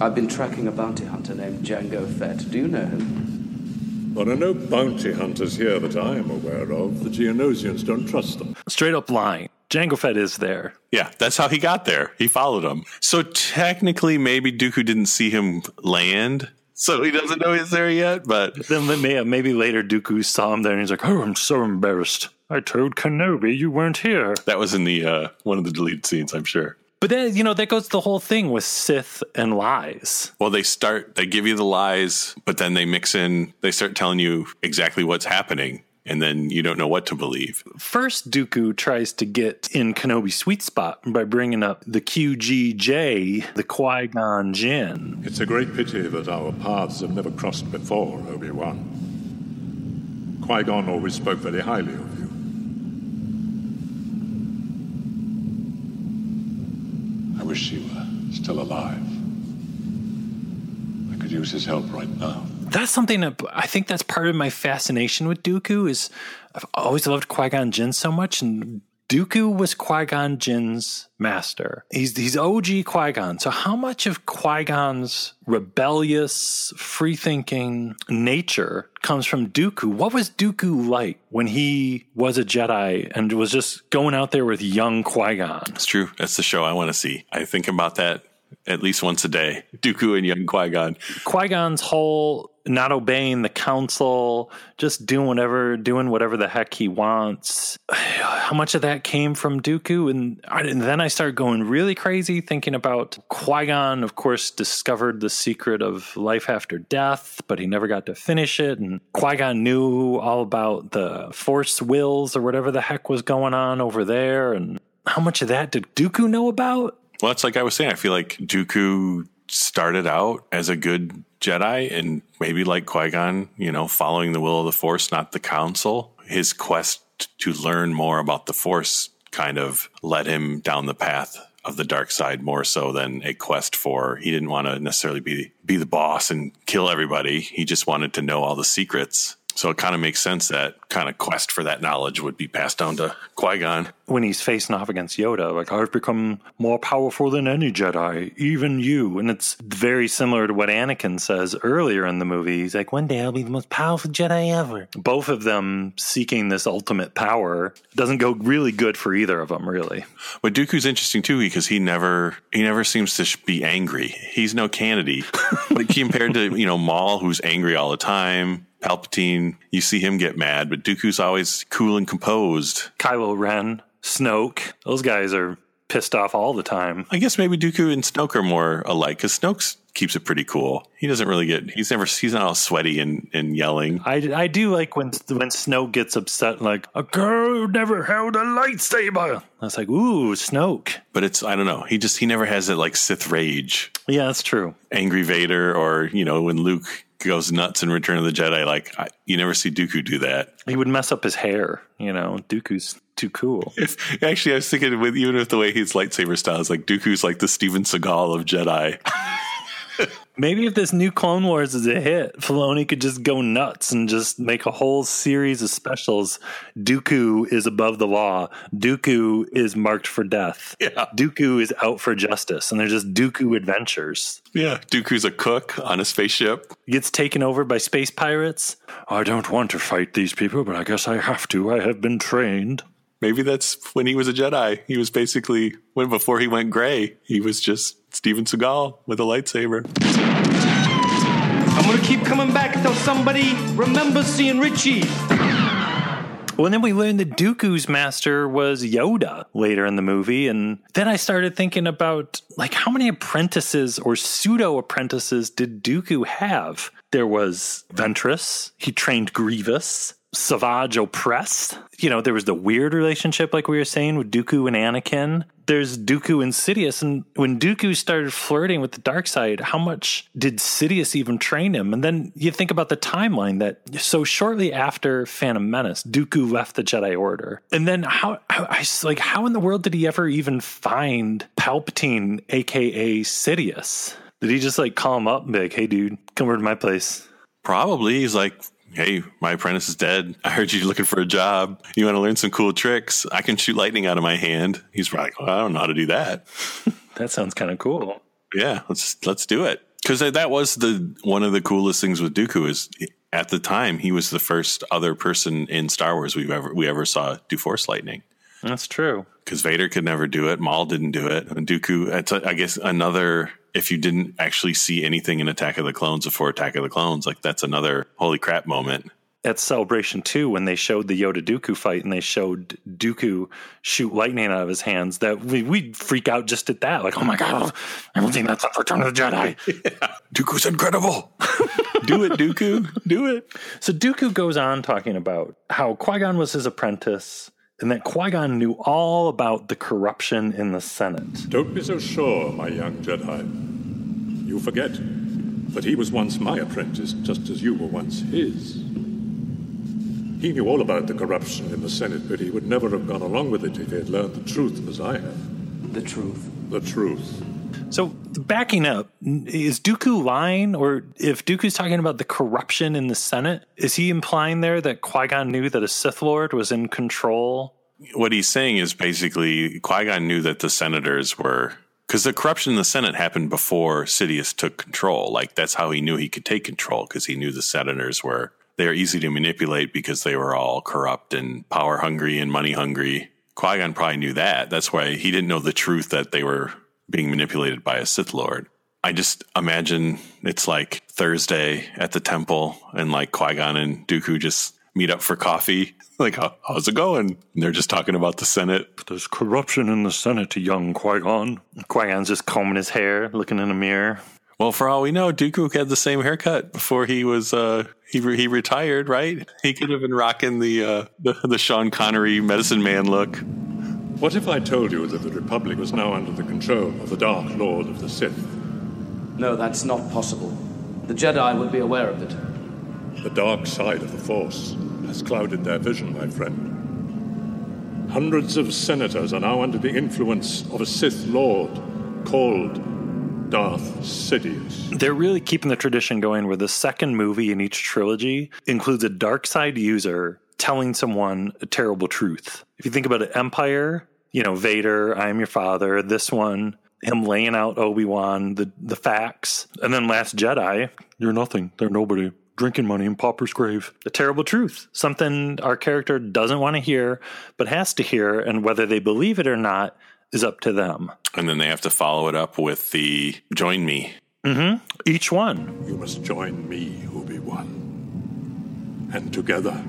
I've been tracking a bounty hunter named Jango Fett. Do you know him? There are no bounty hunters here that I am aware of. The Geonosians don't trust them. Straight up lying. Jango Fett is there. Yeah, that's how he got there. He followed him. So technically, maybe Dooku didn't see him land, so he doesn't know he's there yet. But then maybe later Dooku saw him there, and he's like, "Oh, I'm so embarrassed. I told Kenobi you weren't here." That was in the uh, one of the deleted scenes, I'm sure. But then you know that goes the whole thing with Sith and lies. Well, they start they give you the lies, but then they mix in. They start telling you exactly what's happening and then you don't know what to believe. First, Dooku tries to get in Kenobi's sweet spot by bringing up the QGJ, the Qui Gon Jinn. It's a great pity that our paths have never crossed before, Obi Wan. Qui Gon always spoke very highly of you. Wish he were still alive. I could use his help right now that's something that I think that's part of my fascination with Dooku is I've always loved Qui Gon Jinn so much, and Dooku was Qui Gon Jinn's master. He's he's OG Qui Gon. So how much of Qui Gon's rebellious, free thinking nature comes from Dooku? What was Dooku like when he was a Jedi and was just going out there with young Qui Gon? It's true. That's the show I want to see. I think about that at least once a day. Dooku and young Qui Gon. Qui Gon's whole not obeying the council, just doing whatever, doing whatever the heck he wants. <sighs> How much of that came from Dooku? And, and then I started going really crazy thinking about Qui Gon, of course, discovered the secret of life after death, but he never got to finish it. And Qui Gon knew all about the Force wills or whatever the heck was going on over there. And how much of that did Dooku know about? Well, it's like I was saying, I feel like Dooku started out as a good Jedi and maybe like Qui Gon, you know, following the will of the Force, not the Council. His quest to learn more about the Force kind of led him down the path of the dark side more so than a quest for he didn't want to necessarily be be the boss and kill everybody. He just wanted to know all the secrets so it kind of makes sense that kind of quest for that knowledge would be passed down to Qui Gon. When he's facing off against Yoda, like, I've become more powerful than any Jedi, even you. And it's very similar to what Anakin says earlier in the movie. He's like, one day I'll be the most powerful Jedi ever. Both of them seeking this ultimate power doesn't go really good for either of them, really. But Dooku's interesting too because he never he never seems to be angry. He's no Kennedy, <laughs> like compared to you know Maul, who's angry all the time. Palpatine, you see him get mad, but Dooku's always cool and composed. Kylo Ren, Snoke, those guys are pissed off all the time. I guess maybe Dooku and Snoke are more alike because Snoke's keeps it pretty cool. He doesn't really get he's never he's not all sweaty and, and yelling. I, I do like when when Snoke gets upset like a girl who never held a lightsaber. I was like, ooh, Snoke. But it's I don't know. He just he never has that like Sith rage. Yeah, that's true. Angry Vader or you know when Luke goes nuts in Return of the Jedi. Like I, you never see Dooku do that. He would mess up his hair. You know, Dooku's too cool. <laughs> If, actually, I was thinking with even with the way his lightsaber style is like Dooku's like the Steven Seagal of Jedi. <laughs> Maybe if this new Clone Wars is a hit, Filoni could just go nuts and just make a whole series of specials. Dooku is above the law. Dooku is marked for death. Yeah. Dooku is out for justice, and they're just Dooku adventures. Yeah, Dooku's a cook on a spaceship. Gets taken over by space pirates. I don't want to fight these people, but I guess I have to. I have been trained. Maybe that's when he was a Jedi. He was basically when before he went gray, he was just Steven Seagal with a lightsaber. I'm gonna keep coming back until somebody remembers seeing Richie. Well, then we learned that Dooku's master was Yoda later in the movie. And then I started thinking about like how many apprentices or pseudo apprentices did Dooku have? There was Ventress, he trained Grievous, Savage Opress. You know, there was the weird relationship, like we were saying, with Dooku and Anakin. There's Dooku and Sidious. And when Dooku started flirting with the dark side, how much did Sidious even train him? And then you think about the timeline that so shortly after Phantom Menace, Dooku left the Jedi Order. And then how, I like, how in the world did he ever even find Palpatine, aka Sidious? Did he just like call him up and be like, hey, dude, come over to my place? Probably he's like, "Hey, my apprentice is dead. I heard you're looking for a job. You want to learn some cool tricks? I can shoot lightning out of my hand." He's like, well, "I don't know how to do that." <laughs> That sounds kind of cool. Yeah, let's let's do it. Because that was the one of the coolest things with Dooku is at the time he was the first other person in Star Wars we've ever we ever saw do Force lightning. That's true. Because Vader could never do it, Maul didn't do it, and Dooku. It's I guess another. If you didn't actually see anything in Attack of the Clones before Attack of the Clones, like that's another holy crap moment. At Celebration 2, when they showed the Yoda Dooku fight and they showed Dooku shoot lightning out of his hands, that we, we'd freak out just at that. Like, oh my God, everything that's up Return of the Jedi. <laughs> Dooku's incredible. <laughs> do it, Dooku. Do it. So Dooku goes on talking about how Qui Gon was his apprentice and that Qui Gon knew all about the corruption in the Senate. Don't be so sure, my young Jedi. You forget that he was once my apprentice, just as you were once his. He knew all about the corruption in the Senate, but he would never have gone along with it if he had learned the truth as I have. The truth. The truth. So, backing up, is Dooku lying? Or if Dooku's talking about the corruption in the Senate, is he implying there that Qui Gon knew that a Sith Lord was in control? What he's saying is basically Qui Gon knew that the senators were because the corruption in the Senate happened before Sidious took control. Like that's how he knew he could take control because he knew the senators were they are easy to manipulate because they were all corrupt and power hungry and money hungry. Qui Gon probably knew that. That's why he didn't know the truth that they were being manipulated by a Sith Lord. I just imagine it's like Thursday at the temple and like Qui Gon and Dooku just meet up for coffee. <laughs> Like, How, how's it going? And they're just talking about the Senate. There's corruption in the Senate, young Qui Gon. Qui Gon's just combing his hair, looking in a mirror. Well, for all we know, Dooku had the same haircut before he was uh, he re- he retired. Right? He could have been rocking the uh, the, the Sean Connery medicine man look. What if I told you that the Republic was now under the control of the Dark Lord of the Sith? No, that's not possible. The Jedi would be aware of it. The dark side of the Force has clouded their vision, my friend. Hundreds of senators are now under the influence of a Sith Lord called Darth Sidious. They're really keeping the tradition going where the second movie in each trilogy includes a dark side user telling someone a terrible truth. If you think about it, Empire, you know, Vader, I am your father, this one, him laying out Obi-Wan, the, the facts, and then Last Jedi, you're nothing, they're nobody. Drinking money in Popper's grave. The terrible truth. Something our character doesn't want to hear, but has to hear, and whether they believe it or not is up to them. And then they have to follow it up with the join me. Mm-hmm. Each one. You must join me, Obi Wan. And together,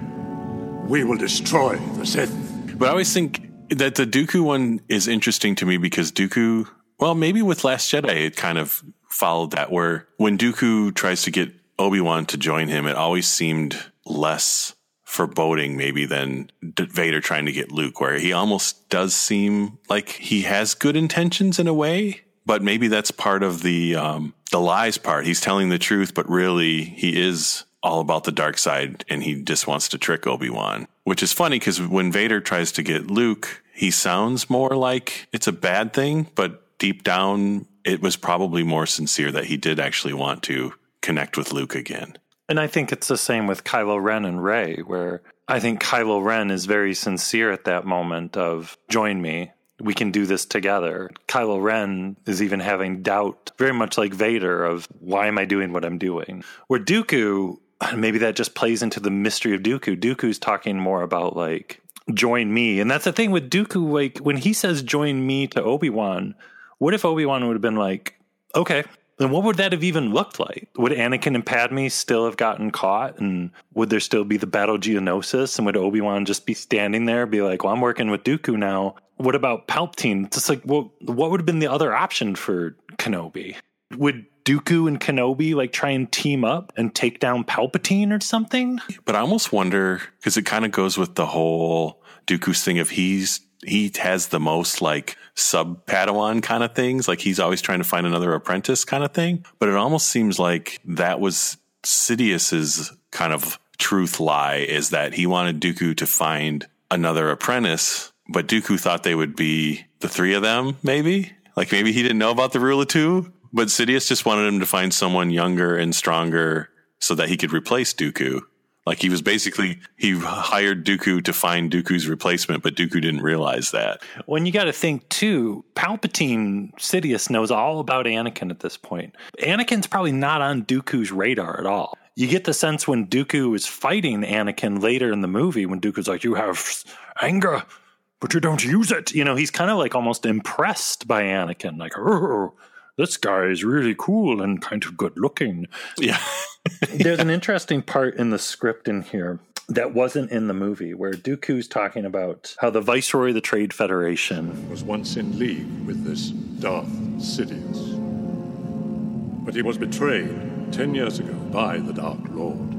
we will destroy the Sith. But I always think that the Dooku one is interesting to me because Dooku, well, maybe with Last Jedi, it kind of followed that where when Dooku tries to get Obi Wan to join him, it always seemed less foreboding, maybe, than Vader trying to get Luke, where he almost does seem like he has good intentions in a way. But maybe that's part of the um, the lies part. He's telling the truth, but really he is all about the dark side, and he just wants to trick Obi Wan. Which is funny because when Vader tries to get Luke, he sounds more like it's a bad thing, but deep down it was probably more sincere that he did actually want to connect with Luke again. And I think it's the same with Kylo Ren and Rey, where I think Kylo Ren is very sincere at that moment of join me. We can do this together. Kylo Ren is even having doubt, very much like Vader, of why am I doing what I'm doing? Where Dooku, <sighs> maybe that just plays into the mystery of Dooku. Dooku's talking more about like join me. And that's the thing with Dooku, like when he says join me to Obi-Wan, what if Obi-Wan would have been like, okay, then what would that have even looked like? Would Anakin and Padme still have gotten caught? And would there still be the Battle Geonosis? And would Obi Wan just be standing there, be like, well, I'm working with Dooku now? What about Palpatine? Just like, well, what would have been the other option for Kenobi? Would Dooku and Kenobi like try and team up and take down Palpatine or something? But I almost wonder because it kind of goes with the whole Dooku's thing of he's he has the most like sub Padawan kind of things. Like he's always trying to find another apprentice kind of thing. But it almost seems like that was Sidious's kind of truth lie is that he wanted Dooku to find another apprentice, but Dooku thought they would be the three of them, maybe. Like maybe he didn't know about the rule of two, but Sidious just wanted him to find someone younger and stronger so that he could replace Dooku. Like he was basically he hired Dooku to find Dooku's replacement, but Dooku didn't realize that. When you got to think too, Palpatine Sidious knows all about Anakin at this point. Anakin's probably not on Dooku's radar at all. You get the sense when Dooku is fighting Anakin later in the movie, when Dooku's like, "You have anger, but you don't use it." You know, he's kind of like almost impressed by Anakin, like, "Oh, this guy is really cool and kind of good looking." Yeah. <laughs> There's an interesting part in the script in here that wasn't in the movie where Dooku's talking about how the Viceroy of the Trade Federation was once in league with this Darth Sidious. But he was betrayed ten years ago by the Dark Lord.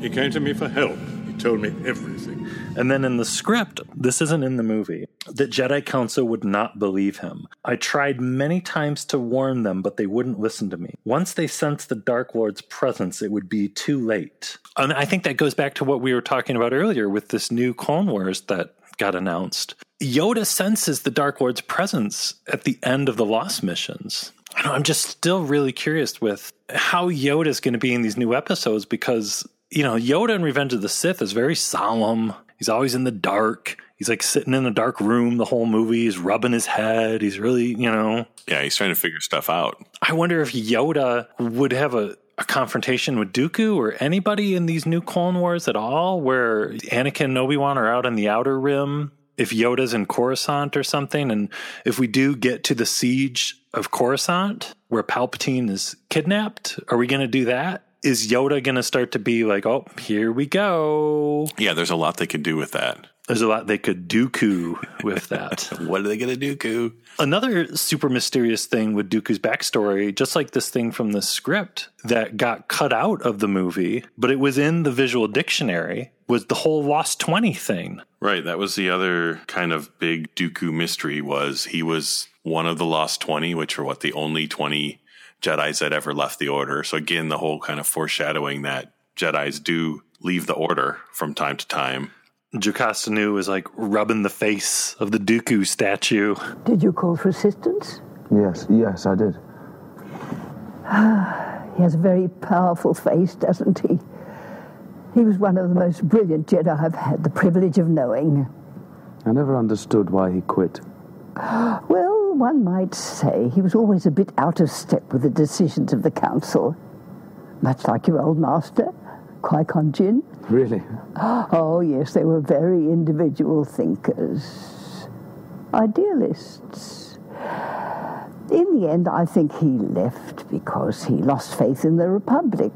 He came to me for help. Told me everything. And then in the script, this isn't in the movie, that Jedi Council would not believe him. I tried many times to warn them, but they wouldn't listen to me. Once they sensed the Dark Lord's presence, it would be too late. And I think that goes back to what we were talking about earlier with this new Clone Wars that got announced. Yoda senses the Dark Lord's presence at the end of the Lost missions. I'm just still really curious with how Yoda is going to be in these new episodes because, you know, Yoda in Revenge of the Sith is very solemn. He's always in the dark. He's like sitting in a dark room the whole movie. He's rubbing his head. He's really, you know. Yeah, he's trying to figure stuff out. I wonder if Yoda would have a, a confrontation with Dooku or anybody in these new Clone Wars at all, where Anakin and Obi Wan are out in the Outer Rim. If Yoda's in Coruscant or something, and if we do get to the siege of Coruscant, where Palpatine is kidnapped, are we going to do that? Is Yoda going to start to be like, oh, here we go? Yeah, there's a lot they could do with that. There's a lot they could Dooku with that. <laughs> what are they going to Dooku? Another super mysterious thing with Dooku's backstory, just like this thing from the script that got cut out of the movie, but it was in the visual dictionary, was the whole Lost 20 thing. Right. That was the other kind of big Dooku mystery was he was one of the Lost 20, which are what the only 20 Jedi's that ever left the order. So again, the whole kind of foreshadowing that Jedi's do leave the order from time to time. Jocasta Nu is like rubbing the face of the Dooku statue. Did you call for assistance? Yes, yes, I did. Ah, he has a very powerful face, doesn't he? He was one of the most brilliant Jedi I've had the privilege of knowing. I never understood why he quit. <gasps> Well, one might say he was always a bit out of step with the decisions of the Council. Much like your old master, Qui Gon Jinn. Really? Oh, yes, they were very individual thinkers, idealists. In the end, I think he left because he lost faith in the Republic.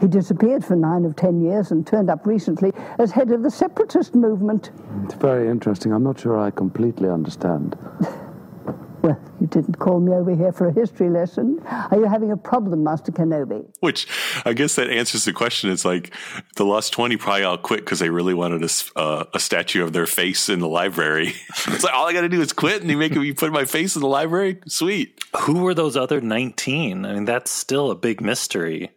He disappeared for nine of ten years and turned up recently as head of the separatist movement. It's very interesting. I'm not sure I completely understand. <laughs> Well, you didn't call me over here for a history lesson. Are you having a problem, Master Kenobi? Which I guess that answers the question. It's like the Lost 20 probably all quit because they really wanted a, uh, a statue of their face in the library. <laughs> it's like, all I got to do is quit and you make me put my face in the library? Sweet. Who were those other 19? I mean, that's still a big mystery.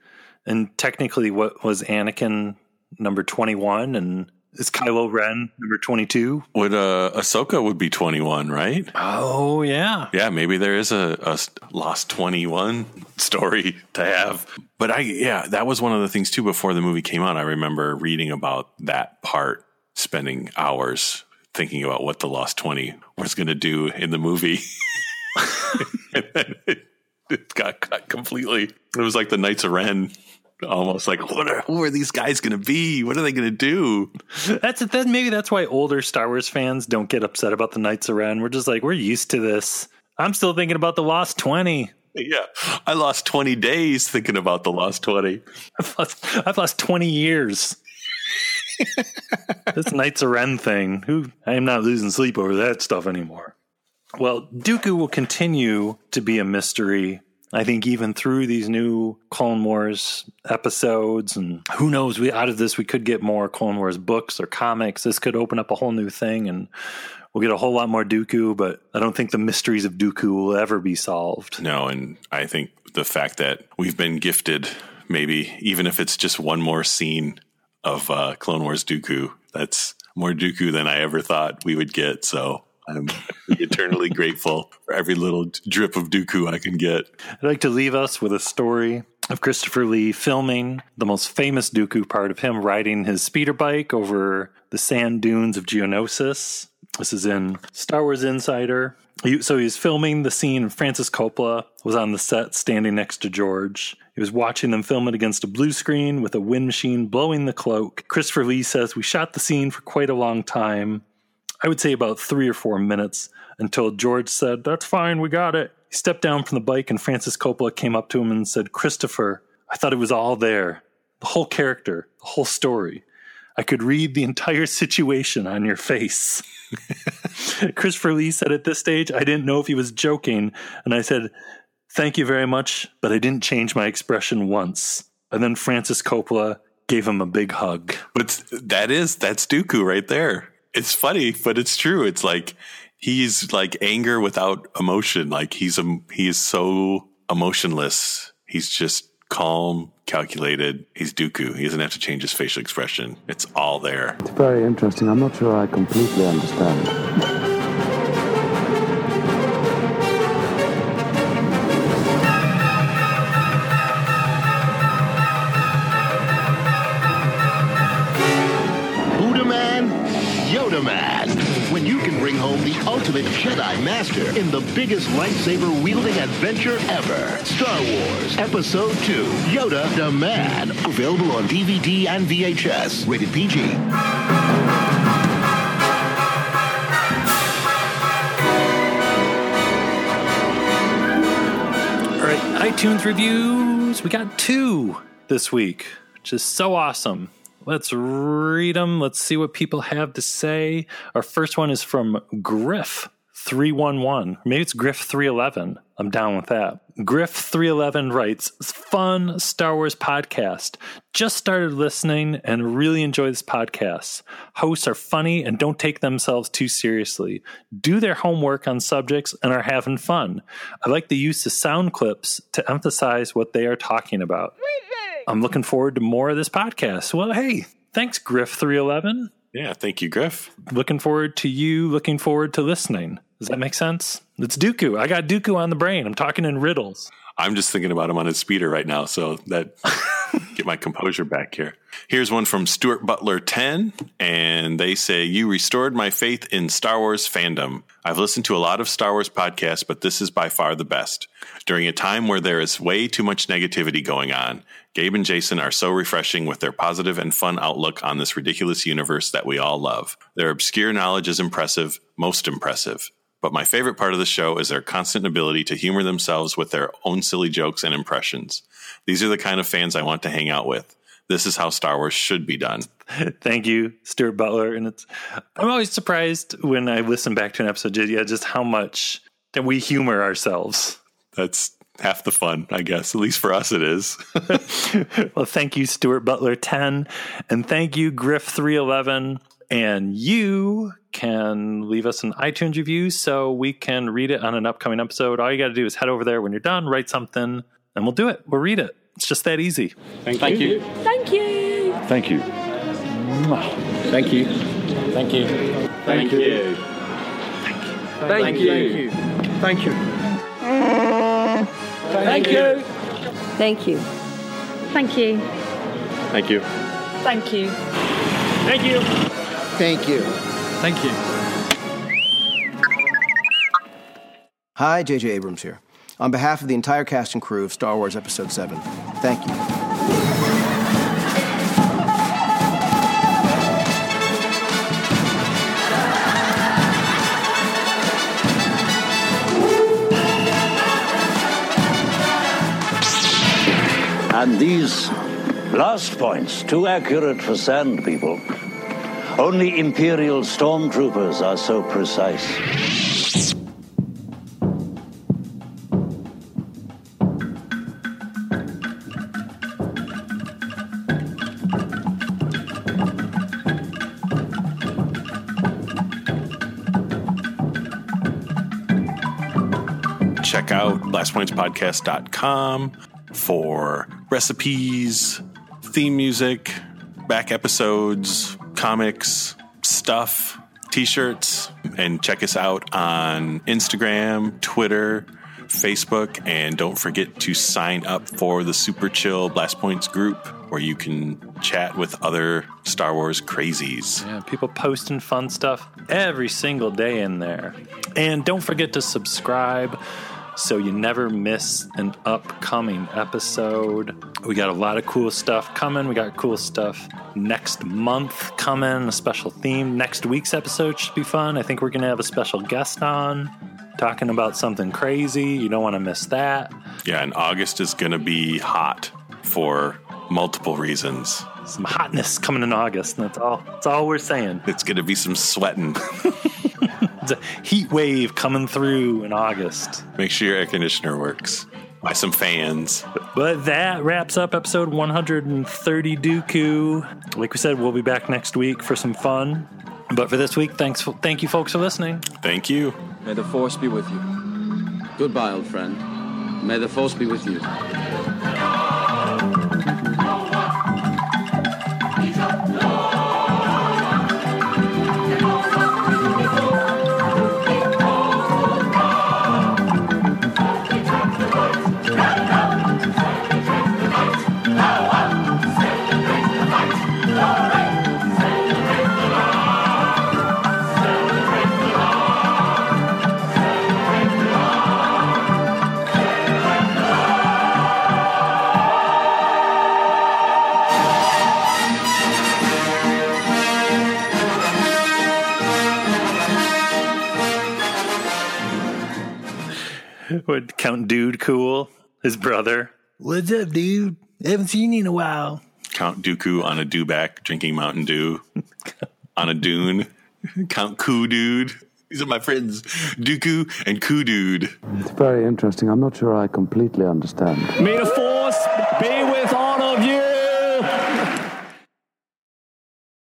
And technically, what was Anakin number 21 and Is Kylo Ren number 22? Would uh, Ahsoka would be 21, right? Oh, yeah. Yeah, maybe there is a Lost 21 story to have. But I, yeah, that was one of the things too before the movie came out. I remember reading about that part, spending hours thinking about what the Lost 20 was going to do in the movie. <laughs> and then it, it got cut completely. It was like the Knights of Ren. Almost like what are who are these guys going to be? What are they going to do? That's that. Maybe that's why older Star Wars fans don't get upset about the Knights of Ren. We're just like we're used to this. I'm still thinking about the Lost Twenty. Yeah, I lost 20 days thinking about the Lost 20. <laughs> I've lost, I've lost 20 years. <laughs> this Knights of Ren thing. Who I am not losing sleep over that stuff anymore. Well, Dooku will continue to be a mystery. I think even through these new Clone Wars episodes, and who knows, we out of this we could get more Clone Wars books or comics. This could open up a whole new thing, and we'll get a whole lot more Dooku. But I don't think the mysteries of Dooku will ever be solved. No, and I think the fact that we've been gifted, maybe even if it's just one more scene of uh, Clone Wars Dooku, that's more Dooku than I ever thought we would get. So I'm eternally grateful for every little drip of Dooku I can get. I'd like to leave us with a story of Christopher Lee filming the most famous Dooku part of him riding his speeder bike over the sand dunes of Geonosis. This is in Star Wars Insider. He- so he's filming the scene. Francis Coppola was on the set standing next to George. He was watching them film it against a blue screen with a wind machine blowing the cloak. Christopher Lee says, We shot the scene for quite a long time. I would say about three or four minutes until George said, That's fine, we got it. He stepped down from the bike and Francis Coppola came up to him and said, Christopher, I thought it was all there. The whole character, the whole story. I could read the entire <laughs> situation on your face. <laughs> Christopher Lee said at this stage, I didn't know if he was joking. And I said, Thank you very much, but I didn't change my expression once. And then Francis Coppola gave him a big hug. But that is that's Dooku right there. It's funny, but it's true. It's like he's like anger without emotion. Like he's a he is so emotionless. He's just calm, calculated. He's Dooku. He doesn't have to change his facial expression. It's all there. It's very interesting. I'm not sure I completely understand. In the biggest lightsaber wielding adventure ever. Star Wars Episode 2 Yoda the Man. Available on DVD and VHS. Rated PG. All right, iTunes reviews. We got two this week, which is so awesome. Let's read them. Let's see what people have to say. Our first one is from Griff. 311. Maybe it's Griff 311. I'm down with that. Griff 311 writes Fun Star Wars podcast. Just started listening and really enjoy this podcast. Hosts are funny and don't take themselves too seriously, do their homework on subjects, and are having fun. I like the use of sound clips to emphasize what they are talking about. I'm looking forward to more of this podcast. Well, hey, thanks, Griff 311. Yeah, thank you, Griff. Looking forward to you, looking forward to listening. Does that make sense? It's Dooku. I got Dooku on the brain. I'm talking in riddles. I'm just thinking about him on his speeder right now, so that <laughs> get my composure back here. Here's one from Stuart Butler 10, and they say, You restored my faith in Star Wars fandom. I've listened to a lot of Star Wars podcasts, but this is by far the best. During a time where there is way too much negativity going on, Gabe and Jason are so refreshing with their positive and fun outlook on this ridiculous universe that we all love. Their obscure knowledge is impressive, most impressive. But my favorite part of the show is their constant ability to humor themselves with their own silly jokes and impressions. These are the kind of fans I want to hang out with. This is how Star Wars should be done. <laughs> Thank you, Stuart Butler. And it's I'm always surprised when I listen back to an episode, yeah, just how much that we humor ourselves. That's half the fun, I guess. At least for us, it is. <laughs> <laughs> well, thank you, Stuart Butler 10. And thank you, Griff 311. And you can leave us an iTunes review so we can read it on an upcoming episode. All you got to do is head over there when you're done, write something, and we'll do it. We'll read it. It's just that easy. Thank, Thank you. Thank you. Thank you. Thank you. Thank you. Thank you. Thank you. Thank you. Thank you. Thank you. Thank you. Thank you. Thank you. Thank you. Thank you. Hi, J.J. Abrams here. On behalf of the entire cast and crew of Star Wars Episode 7, thank you. And these blast points, too accurate for sand people. Only Imperial stormtroopers are so precise. Check out blastpointspodcast.com for recipes, theme music, back episodes, comics, stuff, t shirts, and check us out on Instagram, Twitter, Facebook, and don't forget to sign up for the Super Chill Blast Points group where you can chat with other Star Wars crazies. Yeah, people posting fun stuff every single day in there. And don't forget to subscribe so you never miss an upcoming episode. We got a lot of cool stuff coming. We got cool stuff next month coming, a special theme. Next week's episode should be fun. I think we're going to have a special guest on talking about something crazy. You don't want to miss that. Yeah, and August is going to be hot for multiple reasons. Some hotness coming in August, and that's all. That's all we're saying. It's going to be some sweating. <laughs> It's a heat wave coming through in August. Make sure your air conditioner works. Buy some fans. But that wraps up episode 130 Dooku. Like we said, we'll be back next week for some fun. But for this week, thanks. Thank you, folks, for listening. Thank you. May the Force be with you. Goodbye, old friend. May the Force be with you. Would Count Dude cool? His brother. What's up, dude? Haven't seen you in a while. Count Dooku on a dewback drinking Mountain Dew on a dune. Count Coo Dude. These are my friends, Dooku and Coo Dude. It's very interesting. I'm not sure I completely understand. May the force